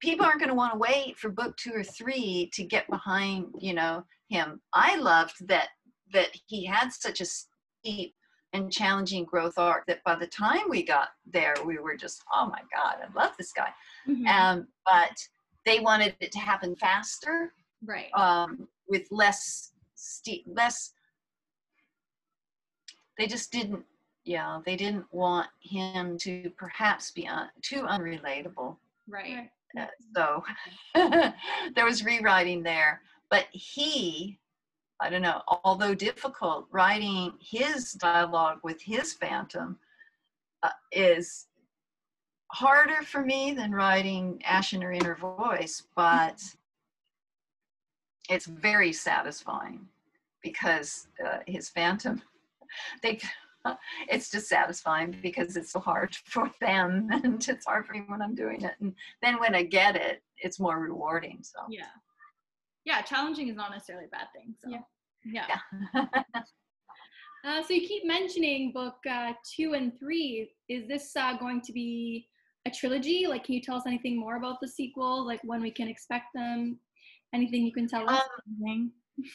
[SPEAKER 3] people aren't going to want to wait for book two or three to get behind, you know, him. I loved that that he had such a steep and challenging growth arc that by the time we got there, we were just, oh my God, I love this guy.
[SPEAKER 1] Mhm.
[SPEAKER 3] Um, but they wanted it to happen faster
[SPEAKER 1] right.
[SPEAKER 3] um, with less steep, less. They just didn't, yeah, they didn't want him to perhaps be un, too unrelatable.
[SPEAKER 1] right.
[SPEAKER 3] Uh, so there was rewriting there, but he, I don't know, although difficult, writing his dialogue with his phantom uh, is harder for me than writing Ashen or Inner Voice, but it's very satisfying because uh, his phantom, they, it's just satisfying because it's so hard for them and it's hard for me when I'm doing it. And then when I get it, it's more rewarding. So
[SPEAKER 1] Yeah. Yeah. Challenging is not necessarily a bad thing. So.
[SPEAKER 2] Yeah.
[SPEAKER 1] Yeah.
[SPEAKER 3] yeah.
[SPEAKER 2] Uh, so you keep mentioning book uh, two and three. Is this uh, going to be a trilogy? Like, can you tell us anything more about the sequel? Like when we can expect them? Anything you can tell us?
[SPEAKER 3] Um,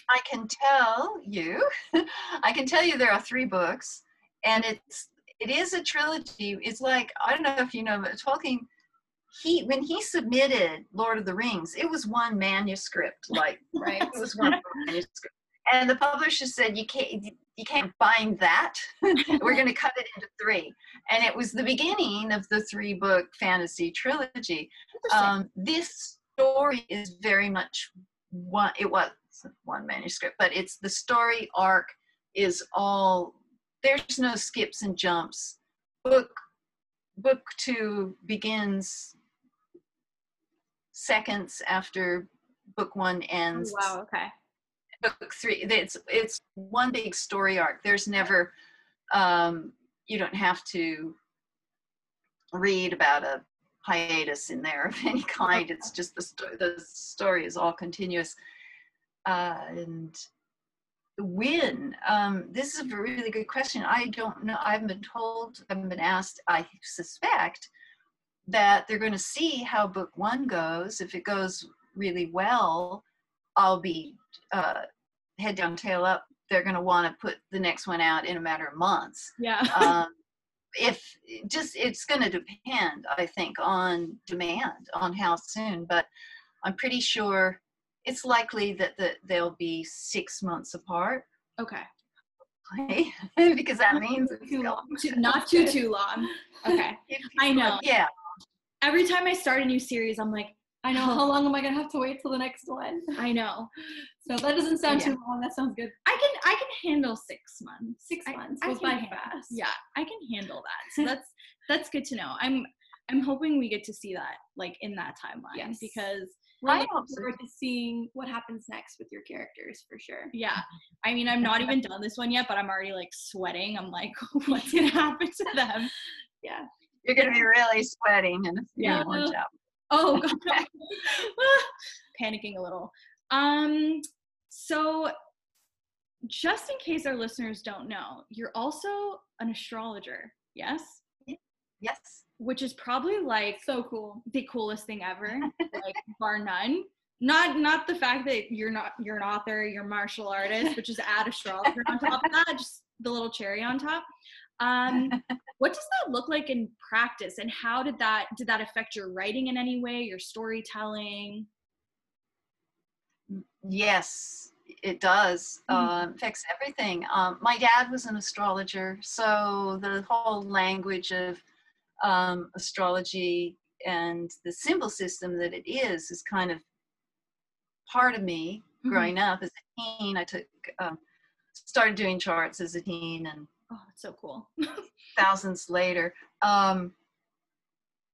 [SPEAKER 3] I can tell you, I can tell you there are three books, and it's it is a trilogy. It's like I don't know if you know, but Tolkien, he when he submitted Lord of the Rings, it was one manuscript, like
[SPEAKER 2] right.
[SPEAKER 3] it was one manuscript, and the publisher said you can't you can't bind that. We're going to cut it into three, and it was the beginning of the three book fantasy trilogy. Um, this story is very much one. It was one manuscript, but it's the story arc is all. There's no skips and jumps. Book book two begins seconds after book one ends
[SPEAKER 1] Oh, wow. Okay.
[SPEAKER 3] book three it's it's one big story arc there's never um you don't have to read about a hiatus in there of any kind. It's just the story the story is all continuous. Uh and when um this is a really good question. I don't know i haven't been told i haven't been asked i suspect that they're going to see how book one goes. If it goes really well i'll be uh, head down, tail up, they're going to want to put the next one out in a matter of months.
[SPEAKER 1] Yeah.
[SPEAKER 3] Um, if just it's going to depend, I think, on demand, on how soon. But I'm pretty sure it's likely that the, they'll be six months apart,
[SPEAKER 1] okay.
[SPEAKER 3] because that means
[SPEAKER 2] Too.
[SPEAKER 1] Too- Not too too long. Okay. I know.
[SPEAKER 3] Yeah,
[SPEAKER 1] Every time I start a new series, I'm like,
[SPEAKER 2] I know. How long am I gonna have to wait till the next one?
[SPEAKER 1] I know.
[SPEAKER 2] So that doesn't sound
[SPEAKER 3] Yeah.
[SPEAKER 2] too long. That sounds good.
[SPEAKER 1] I can I can handle six months.
[SPEAKER 2] Six
[SPEAKER 1] I-
[SPEAKER 2] months
[SPEAKER 1] I
[SPEAKER 2] goes
[SPEAKER 1] can-
[SPEAKER 2] by fast.
[SPEAKER 1] Yeah, I can handle that. So that's that's good to know. I'm I'm hoping we get to see that like in that timeline
[SPEAKER 2] Yes.
[SPEAKER 1] because
[SPEAKER 2] We're
[SPEAKER 3] I
[SPEAKER 2] looking forward to seeing what happens next with your characters for sure.
[SPEAKER 1] yeah. I mean, I'm not even done this one yet, but I'm already like sweating. I'm like, what's gonna happen to them?
[SPEAKER 2] Yeah.
[SPEAKER 3] you're going to be really sweating and
[SPEAKER 1] Yeah.
[SPEAKER 3] watch out.
[SPEAKER 1] Oh god. Panicking a little. Um so just in case our listeners don't know, you're also an astrologer, yes?
[SPEAKER 3] Yes.
[SPEAKER 1] Which is probably like
[SPEAKER 2] So cool.
[SPEAKER 1] the coolest thing ever, like bar none. Not not the fact that you're not you're an author, you're a martial artist, which is add astrologer on top of that, just the little cherry on top. Um, what does that look like in practice, and how did that did that affect your writing in any way, your storytelling?
[SPEAKER 3] Yes, it does.
[SPEAKER 1] Mhm.
[SPEAKER 3] Um, affects everything. Um, my dad was an astrologer, so the whole language of um, astrology and the symbol system that it is is kind of part of me
[SPEAKER 1] Mhm.
[SPEAKER 3] growing up as a teen. I took um, started doing charts as a teen and
[SPEAKER 1] Oh, it's so cool.
[SPEAKER 3] thousands later. Um,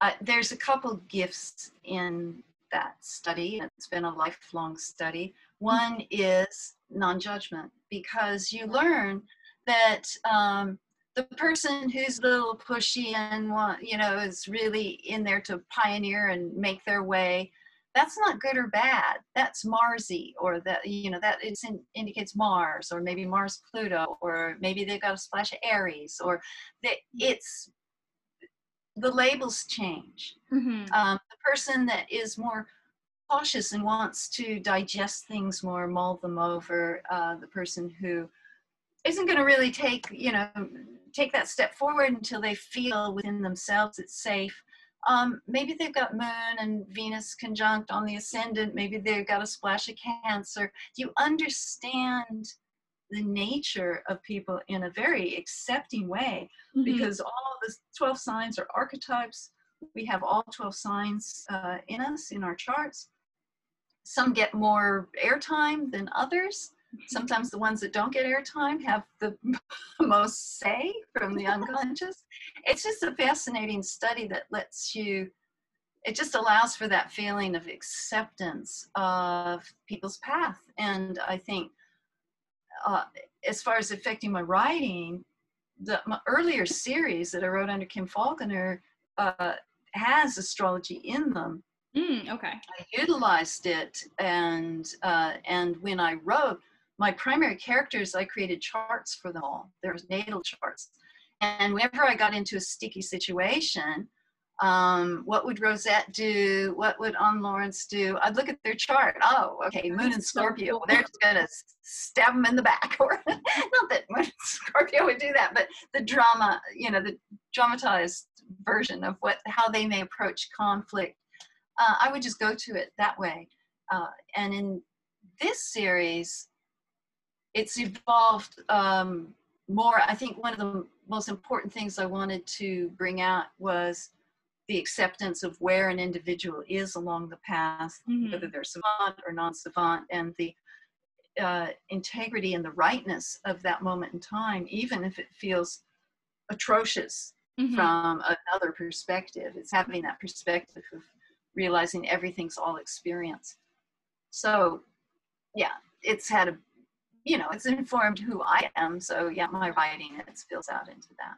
[SPEAKER 3] uh, there's a couple gifts in that study. It's been a lifelong study. One is non-judgment because you learn that um, the person who's a little pushy and you know is really in there to pioneer and make their way that's not good or bad that's marsy or that you know that it indicates mars or maybe mars pluto or maybe they've got a splash of aries or that it's the labels change
[SPEAKER 1] Mm-hmm.
[SPEAKER 3] um, the person that is more cautious and wants to digest things more mull them over uh, the person who isn't going to really take you know take that step forward until they feel within themselves it's safe um, maybe they've got moon and venus conjunct on the ascendant. Maybe they've got a splash of cancer. You understand the nature of people in a very accepting way?
[SPEAKER 1] Mhm.
[SPEAKER 3] because all the 12 signs are archetypes. We have all 12 signs uh, in us in our charts. Some get more airtime than others sometimes the ones that don't get airtime have the most say from the unconscious. It's just a fascinating study that lets you it just allows for that feeling of acceptance of people's path. And i think uh, as far as affecting my writing the my earlier series that i wrote under kim falconer uh, has astrology in them.
[SPEAKER 1] Mm, okay.
[SPEAKER 3] I utilized it, and uh, and when I wrote my primary characters, I created charts for them all. There's natal charts, and whenever I got into a sticky situation, um, what would Rosette do? What would On Lawrence do? I'd look at their chart. Oh, okay, Moon and Scorpio. They're just gonna stab them in the back, or not that Moon and Scorpio would do that, but the drama, you know, the dramatized version of what how they may approach conflict uh, I would just go to it that way. Uh, and in this series, it's evolved um, more. I think one of the most important things I wanted to bring out was the acceptance of where an individual is along the path,
[SPEAKER 1] Mhm.
[SPEAKER 3] whether they're savant or non savant, and the uh, integrity and the rightness of that moment in time, even if it feels atrocious
[SPEAKER 1] Mhm.
[SPEAKER 3] from another perspective. It's having that perspective of realizing everything's all experience. So, yeah, it's had a, you know, it's informed who I am. So, yeah, my writing it spills out into that.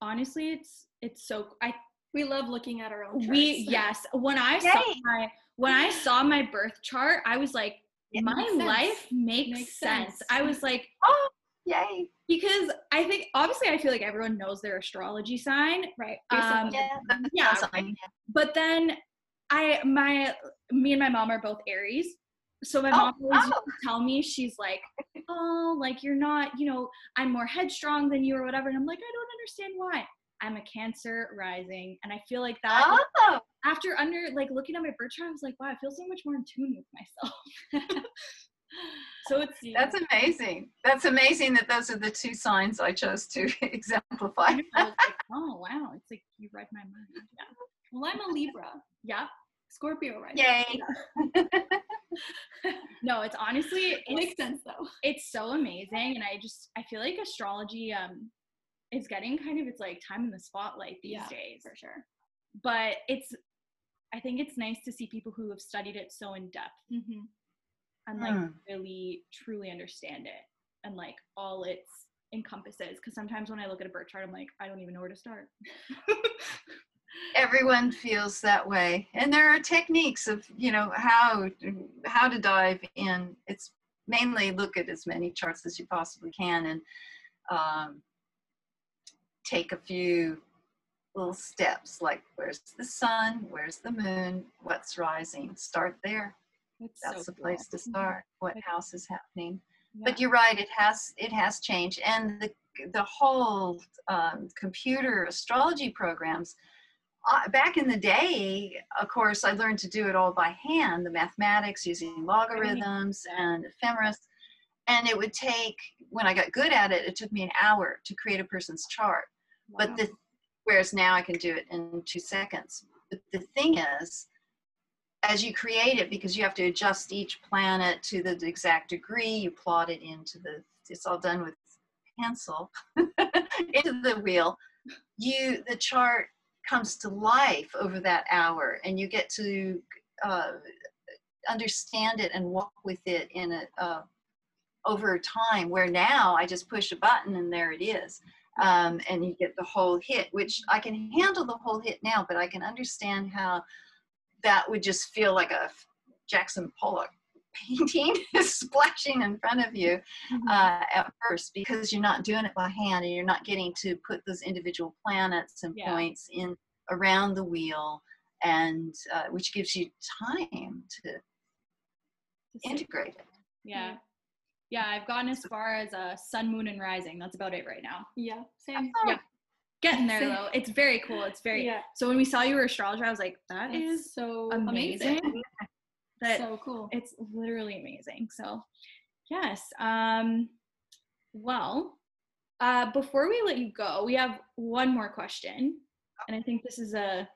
[SPEAKER 1] Honestly, it's it's so I
[SPEAKER 2] We love looking at our own charts.
[SPEAKER 1] we yes when I saw my when I saw my birth chart, I was like,
[SPEAKER 3] It
[SPEAKER 1] my
[SPEAKER 2] makes
[SPEAKER 1] life makes,
[SPEAKER 2] Makes
[SPEAKER 1] sense.
[SPEAKER 2] sense.
[SPEAKER 1] I was like,
[SPEAKER 3] Oh, yay!
[SPEAKER 1] because I think obviously I feel like everyone knows their astrology sign,
[SPEAKER 2] Right.
[SPEAKER 1] Um,
[SPEAKER 3] Yeah,
[SPEAKER 1] yeah, but then I my me and my mom are both Aries. So my
[SPEAKER 3] Oh,
[SPEAKER 1] mom always
[SPEAKER 3] oh.
[SPEAKER 1] to tell me she's like, oh, like you're not, you know, I'm more headstrong than you or whatever. And I'm like, I don't understand why. I'm a Cancer rising, and I feel like that
[SPEAKER 3] Oh,
[SPEAKER 1] after under like looking at my birth chart, I was like, wow, I feel so much more in tune with myself. so it's
[SPEAKER 3] that's amazing. That's amazing that those are the two signs I chose to exemplify.
[SPEAKER 1] Like, oh wow, it's like you read my mind. Yeah.
[SPEAKER 2] Well, I'm a Libra.
[SPEAKER 1] Yeah.
[SPEAKER 2] Scorpio, right?
[SPEAKER 3] Yay!
[SPEAKER 1] No, it's honestly
[SPEAKER 2] It
[SPEAKER 1] it's,
[SPEAKER 2] makes sense though.
[SPEAKER 1] it's so amazing, and I just I feel like astrology um is getting kind of its like time in the spotlight these
[SPEAKER 2] Yeah,
[SPEAKER 1] days.
[SPEAKER 2] For sure.
[SPEAKER 1] But it's I think it's nice to see people who have studied it so in depth
[SPEAKER 2] hmm
[SPEAKER 1] and like
[SPEAKER 3] Hmm.
[SPEAKER 1] really truly understand it and like all its encompasses. Because sometimes when I look at a birth chart, I'm like, I don't even know where to start.
[SPEAKER 3] everyone feels that way. And there are techniques of you know how how to dive in. It's mainly look at as many charts as you possibly can and um, take a few little steps like where's the sun? Where's the moon? What's rising? Start there.
[SPEAKER 1] It's
[SPEAKER 3] that's
[SPEAKER 1] so
[SPEAKER 3] the place
[SPEAKER 1] cool.
[SPEAKER 3] to start. What
[SPEAKER 1] Like-
[SPEAKER 3] house is happening?
[SPEAKER 1] Yeah.
[SPEAKER 3] but you're right it has it has changed. And the the whole um, computer astrology programs uh, back in the day of course i learned to do it all by hand the mathematics using logarithms and ephemeris. And it would take when i got good at it it took me an hour to create a person's chart. But the whereas now i can do it in two seconds. But the thing is as you create it because you have to adjust each planet to the exact degree you plot it into the it's all done with pencil into the wheel, you the chart comes to life over that hour, and you get to uh, understand it and walk with it in a uh, over time. Where now I just push a button and there it is. Um, and you get the whole hit, which I can handle the whole hit now, but I can understand how that would just feel like a Jackson Pollock painting is splashing in front of you
[SPEAKER 1] Mm-hmm.
[SPEAKER 3] uh, at first because you're not doing it by hand and you're not getting to put those individual planets and
[SPEAKER 1] Yeah.
[SPEAKER 3] points in around the wheel and uh, which gives you time to integrate it
[SPEAKER 1] yeah. Yeah, I've gotten as far as uh, sun, moon, and rising. That's about it right now.
[SPEAKER 2] Yeah, same.
[SPEAKER 1] Yeah. Getting there
[SPEAKER 2] Same.
[SPEAKER 1] though. It's very cool. It's very.
[SPEAKER 2] Yeah,
[SPEAKER 1] So when we saw you were astrologer, I was like, that
[SPEAKER 2] that's
[SPEAKER 1] is
[SPEAKER 2] so
[SPEAKER 1] amazing.
[SPEAKER 2] amazing.
[SPEAKER 1] That
[SPEAKER 2] So cool.
[SPEAKER 1] it's literally amazing. So, yes. Um, well, uh, before we let you go, we have one more question, and I think this is a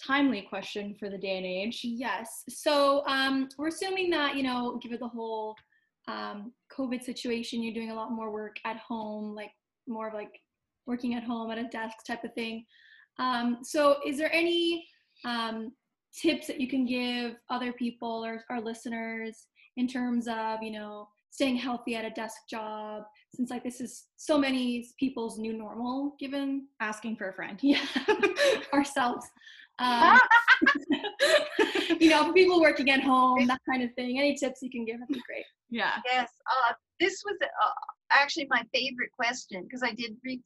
[SPEAKER 1] timely question for the day and age.
[SPEAKER 2] Yes. So um, we're assuming that, you know, given the whole um, COVID situation, you're doing a lot more work at home, like more of like working at home at a desk type of thing. Um, so is there any um, tips that you can give other people or our listeners in terms of, you know, staying healthy at a desk job since like this is so many people's new normal given
[SPEAKER 1] Asking for a friend.
[SPEAKER 2] yeah ourselves um, you know, people working at home, that kind of thing. Any tips you can give would be great.
[SPEAKER 1] yeah.
[SPEAKER 3] yes uh, this was uh, actually my favorite question because i did read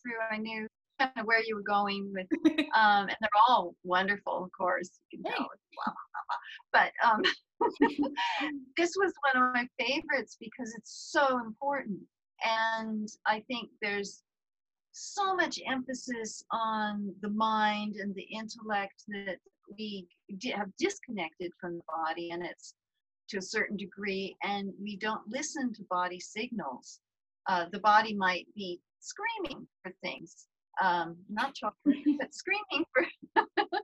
[SPEAKER 3] through i knew kind of where you were going with um, and they're all wonderful, of course. You can tell. Blah, blah, blah. But um, this was one of my favorites because it's so important, and I think there's so much emphasis on the mind and the intellect that we have disconnected from the body, and it's to a certain degree, and we don't listen to body signals. Uh, the body might be screaming for things, um, not chocolate, but screaming for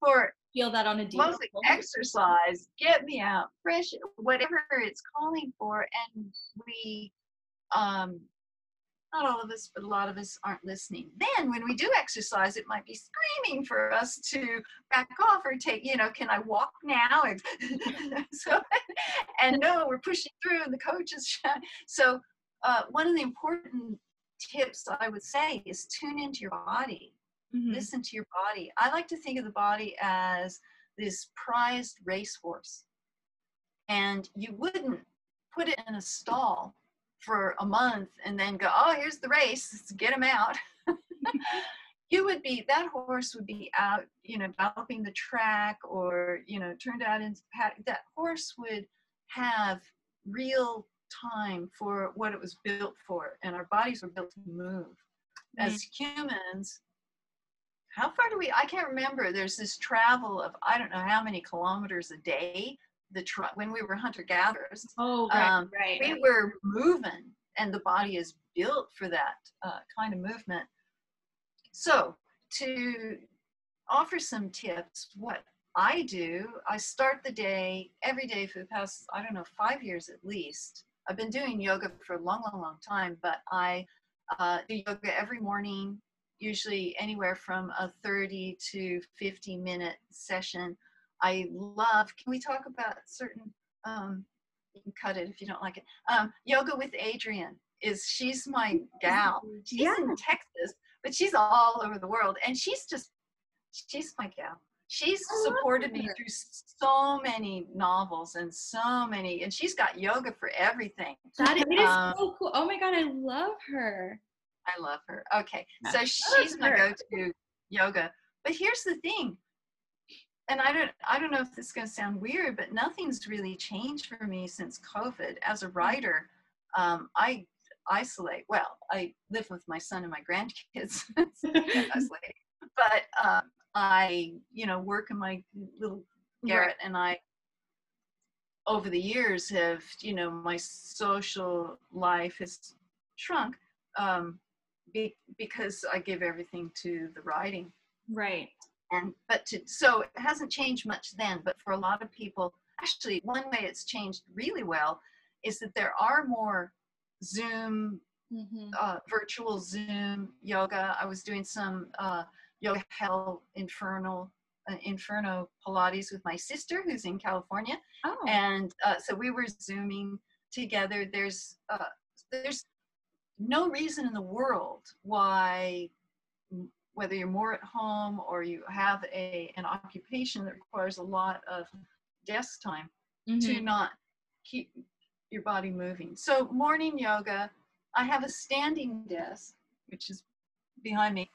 [SPEAKER 3] for
[SPEAKER 1] Feel that on a deep
[SPEAKER 3] mostly exercise, get me out, fresh, whatever it's calling for, and we, um, not all of us, but a lot of us aren't listening. Then when we do exercise, it might be screaming for us to back off or take, you know, can I walk now? so, and no, we're pushing through, and the coach is. So, uh, one of the important tips I would say is tune into your body
[SPEAKER 1] Mhm.
[SPEAKER 3] listen to your body. I like to think of the body as this prized racehorse. And you wouldn't put it in a stall for a month and then go, oh, here's the race, let's get him out. you would be, that horse would be out, you know, galloping the track or, you know, turned out into paddock. That horse would have real time for what it was built for. And our bodies were built to move. As humans, how far do we i can't remember there's this travel of i don't know how many kilometers a day the tr- when we were hunter gatherers
[SPEAKER 1] Oh, right,
[SPEAKER 3] Um,
[SPEAKER 1] right.
[SPEAKER 3] we were moving and the body is built for that uh, kind of movement so to offer some tips what i do i start the day every day for the past i don't know five years at least i've been doing yoga for a long long long time but i uh, do yoga every morning usually anywhere from a 30 to 50 minute session. I love, can we talk about certain, um, you can cut it if you don't like it. Um, yoga with Adriene is, she's my gal. She's in Texas, but she's all over the world. And she's just, she's my gal. She's supported me through so many novels and so many, and she's got yoga for everything.
[SPEAKER 1] That is
[SPEAKER 3] Um,
[SPEAKER 1] so cool. Oh my god, I love her.
[SPEAKER 3] I love her. Okay,
[SPEAKER 1] Yeah.
[SPEAKER 3] so she's my
[SPEAKER 1] her.
[SPEAKER 3] go-to yoga. But here's the thing, and I don't, I don't know if this is going to sound weird, but nothing's really changed for me since COVID. As a writer, um, I isolate. Well, I live with my son and my grandkids, isolate. but uh, I, you know, work in my little garret, and I, over the years, have, you know, my social life has shrunk. Um, be, because I give everything to the writing.
[SPEAKER 1] Right.
[SPEAKER 3] And but to so it hasn't changed much then. But for a lot of people, actually, one way it's changed really well is that there are more Zoom
[SPEAKER 1] Mhm.
[SPEAKER 3] uh, virtual Zoom yoga. I was doing some uh, yoga hell infernal uh, inferno Pilates with my sister who's in California,
[SPEAKER 1] Oh.
[SPEAKER 3] and uh, so we were zooming together. There's uh, there's no reason in the world why whether you're more at home or you have a an occupation that requires a lot of desk time to
[SPEAKER 1] Mhm.
[SPEAKER 3] not keep your body moving. So morning yoga, I have a standing desk, which is behind me,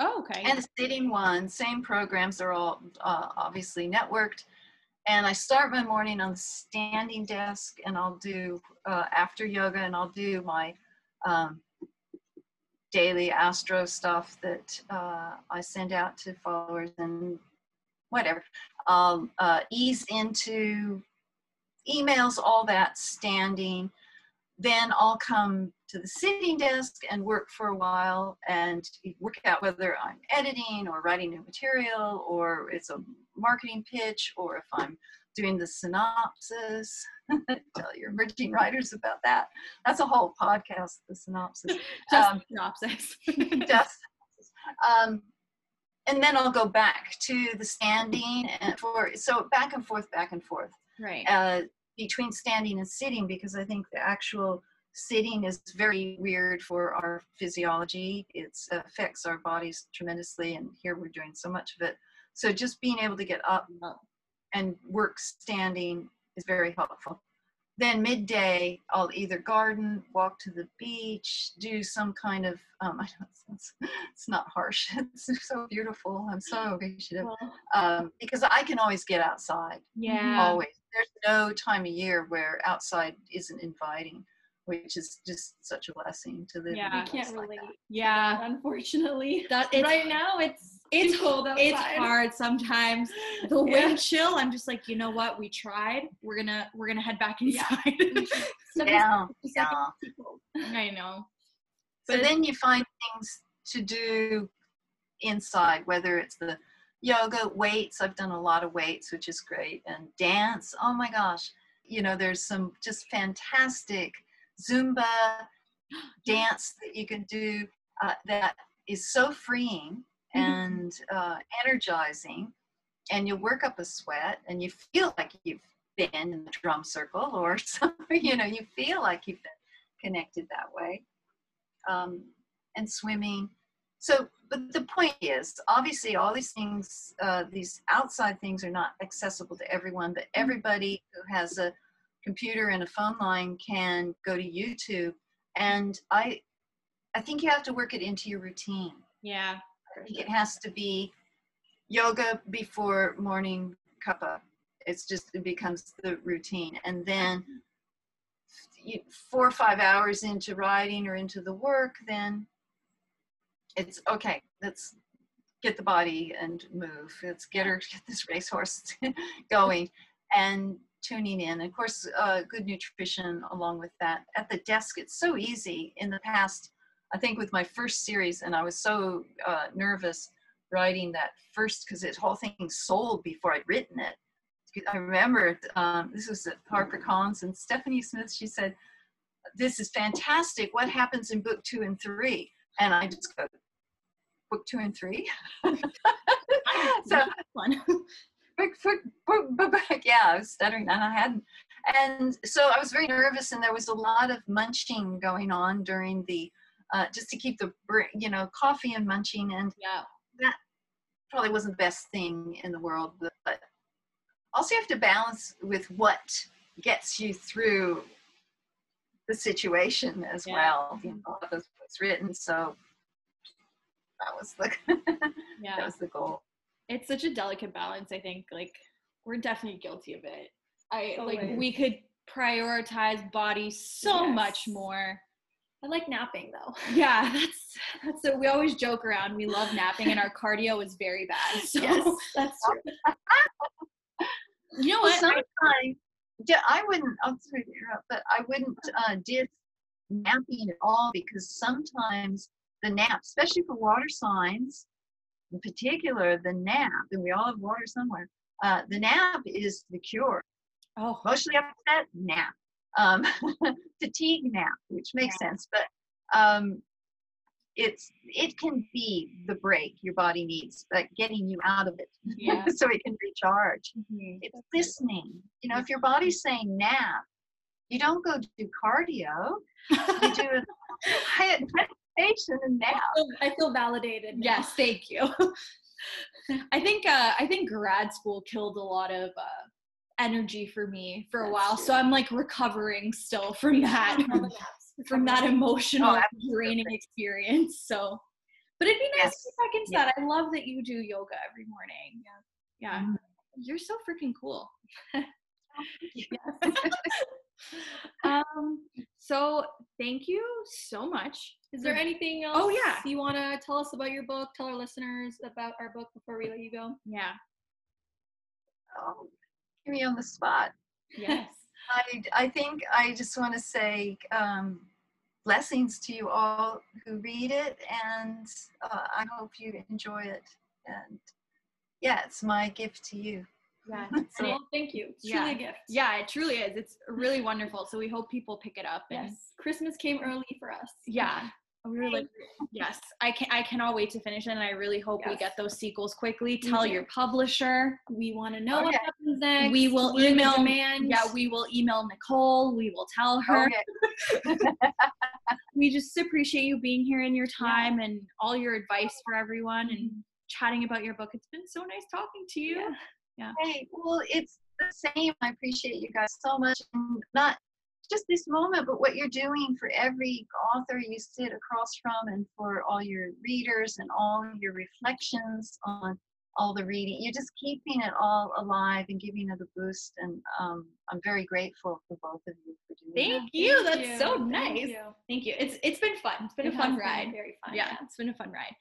[SPEAKER 1] Oh, okay.
[SPEAKER 3] and a sitting one. Same programs are all uh, obviously networked. And I start my morning on the standing desk, and I'll do uh, after yoga, and I'll do my um, daily astro stuff that uh, I send out to followers and whatever. I'll uh, ease into emails, all that standing. Then I'll come to the sitting desk and work for a while and work out whether I'm editing or writing new material or it's a marketing pitch or if I'm doing the synopsis. Tell your emerging writers about that. That's a whole podcast, the synopsis.
[SPEAKER 1] Just
[SPEAKER 3] um,
[SPEAKER 1] synopsis.
[SPEAKER 3] just um, and then I'll go back to the standing and for so back and forth, back and forth
[SPEAKER 1] right.
[SPEAKER 3] uh, between standing and sitting because I think the actual sitting is very weird for our physiology. It affects our bodies tremendously, and here we're doing so much of it. So just being able to get up and work standing is very helpful. Then midday, I'll either garden, walk to the beach, do some kind of, um, I know it's, it's not harsh, it's so beautiful. I'm so appreciative um, because I can always get outside,
[SPEAKER 1] yeah.
[SPEAKER 3] always. There's no time of year where outside isn't inviting, which is just such a blessing to live.
[SPEAKER 1] Yeah.
[SPEAKER 3] a
[SPEAKER 2] I
[SPEAKER 3] place
[SPEAKER 2] can't
[SPEAKER 3] like
[SPEAKER 2] relate.
[SPEAKER 3] that.
[SPEAKER 1] Yeah.
[SPEAKER 2] Unfortunately,
[SPEAKER 1] That it's
[SPEAKER 2] right now it's
[SPEAKER 1] it's
[SPEAKER 2] cold outside.
[SPEAKER 1] it's hard sometimes. The wind
[SPEAKER 2] Yeah.
[SPEAKER 1] chill. I'm just like, you know what? We tried. We're gonna we're gonna head back inside.
[SPEAKER 3] Yeah,
[SPEAKER 2] It's
[SPEAKER 3] yeah.
[SPEAKER 2] too cold.
[SPEAKER 1] I know.
[SPEAKER 3] So
[SPEAKER 1] But-
[SPEAKER 3] then you find things to do inside, whether it's the yoga, weights. I've done a lot of weights, which is great, and dance. Oh my gosh. You know, there's some just fantastic Zumba dance that you can do uh, that is so freeing and uh, energizing. And you work up a sweat and you feel like you've been in the drum circle or something, you know, you feel like you've been connected that way. Um, and swimming. So, but the point is, obviously, all these things, uh, these outside things, are not accessible to everyone. But everybody who has a computer and a phone line can go to YouTube. And I, I think you have to work it into your routine.
[SPEAKER 1] Yeah.
[SPEAKER 3] I think it has to be yoga before morning cuppa. It's just it becomes the routine, and then you, four or five hours into writing or into the work, then it's okay. Let's get the body and move. Let's get her get this racehorse going and tuning in. Of course, uh, good nutrition along with that. At the desk, it's so easy. In the past, I think with my first series, and I was so uh, nervous writing that first because this whole thing sold before I'd written it. I remember um, this was at HarperCollins and Stephanie Smith. She said, "This is fantastic. What happens in book two and three? And I just go, "Book two and three? so
[SPEAKER 1] Fun.
[SPEAKER 3] book, book, book, book, book. yeah, I was stuttering and I hadn't. And so I was very nervous, and there was a lot of munching going on during the, uh, just to keep the, you know, coffee and munching, and
[SPEAKER 1] yeah.
[SPEAKER 3] That probably wasn't the best thing in the world. But, also, you have to balance with what gets you through the situation as
[SPEAKER 1] Yeah.
[SPEAKER 3] well. You know, was what's written, so that was the
[SPEAKER 1] Yeah.
[SPEAKER 3] that was the goal.
[SPEAKER 1] it's such a delicate balance i think like we're definitely guilty of it i like we could prioritize body so much more
[SPEAKER 2] I like napping though.
[SPEAKER 1] yeah that's that's so we always joke around we love napping and our cardio is very bad so
[SPEAKER 2] Yes, that's true.
[SPEAKER 1] you know what
[SPEAKER 3] sometimes yeah, I wouldn't. I'm sorry to interrupt, but I wouldn't uh, diss napping at all because sometimes the nap, especially for water signs, in particular, the nap, and we all have water somewhere. Uh, the nap is the cure.
[SPEAKER 1] oh
[SPEAKER 3] Mostly upset, nap. Um, fatigue nap, which makes sense, but um, it's it can be the break your body needs, but getting you out of it
[SPEAKER 1] Yeah.
[SPEAKER 3] so it can recharge.
[SPEAKER 1] Mhm.
[SPEAKER 3] It's listening. You know, if your body's saying nap, you don't go do cardio. You do a and nap.
[SPEAKER 2] I feel validated. now.
[SPEAKER 1] Yes, thank you. I think uh, I think grad school killed a lot of uh, energy for me for a
[SPEAKER 3] That's
[SPEAKER 1] while, so I'm like recovering still from that
[SPEAKER 2] All the naps.
[SPEAKER 1] from that emotional
[SPEAKER 3] Oh,
[SPEAKER 1] draining experience. So, but it'd be nice to
[SPEAKER 3] Yes.
[SPEAKER 1] get back into that. I love that you do yoga every morning. Yeah, yeah,
[SPEAKER 3] Mhm.
[SPEAKER 1] you're so freaking cool.
[SPEAKER 3] Yeah.
[SPEAKER 1] Um, so thank you so much.
[SPEAKER 2] Is there anything else
[SPEAKER 1] Oh, yeah.
[SPEAKER 2] you want to tell us about your book? Tell our listeners about our book before we let you go.
[SPEAKER 1] Yeah.
[SPEAKER 3] Oh, give me on the spot.
[SPEAKER 1] Yes.
[SPEAKER 3] I, I think I just want to say um, blessings to you all who read it, and uh, I hope you enjoy it. And yeah, it's my gift to you.
[SPEAKER 1] Yeah.
[SPEAKER 3] So-
[SPEAKER 2] well, thank you. It's
[SPEAKER 1] Yeah.
[SPEAKER 2] truly a gift.
[SPEAKER 1] Yeah, it truly is. It's really wonderful. So we hope people pick it up. And
[SPEAKER 2] Yes. Christmas came early for us.
[SPEAKER 1] yeah, we were like, yes, I can. I cannot wait to finish it, and I really hope we get those sequels quickly. Tell
[SPEAKER 2] too.
[SPEAKER 1] your publisher.
[SPEAKER 2] We want to know what happens next.
[SPEAKER 1] We will
[SPEAKER 2] What are the
[SPEAKER 1] email-
[SPEAKER 2] demands?
[SPEAKER 1] Yeah, we will email Nicole. We will tell her.
[SPEAKER 3] Okay.
[SPEAKER 1] We just appreciate you being here and your time and all your advice for everyone and mm-hmm. chatting about your book. It's been so nice talking to you.
[SPEAKER 2] Yeah.
[SPEAKER 3] Hey, well, it's the same. I appreciate you guys so much. And not just this moment, but what you're doing for every author you sit across from and for all your readers and all your reflections on all the reading. You're just keeping it all alive and giving it a boost. And um, I'm very grateful for both of you for doing
[SPEAKER 1] Thank
[SPEAKER 3] that.
[SPEAKER 1] you.
[SPEAKER 2] Thank
[SPEAKER 1] That's so
[SPEAKER 2] Thank
[SPEAKER 1] nice.
[SPEAKER 2] you.
[SPEAKER 1] Thank you. It's it's been fun. It's been
[SPEAKER 2] It
[SPEAKER 1] a fun
[SPEAKER 2] been
[SPEAKER 1] ride.
[SPEAKER 2] Very fun.
[SPEAKER 1] yeah, it's been a fun ride.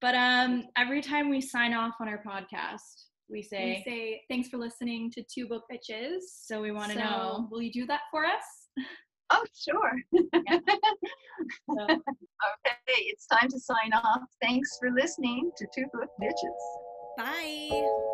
[SPEAKER 1] But um, every time we sign off on our podcast, we
[SPEAKER 2] We
[SPEAKER 1] say,
[SPEAKER 2] say thanks for listening to Two Book Bitches.
[SPEAKER 1] so we want to
[SPEAKER 2] So,
[SPEAKER 1] know.
[SPEAKER 2] Will you do that for us?
[SPEAKER 3] Oh, sure.
[SPEAKER 1] So,
[SPEAKER 3] Okay, it's time to sign off. Thanks for listening to Two Book Bitches.
[SPEAKER 1] bye.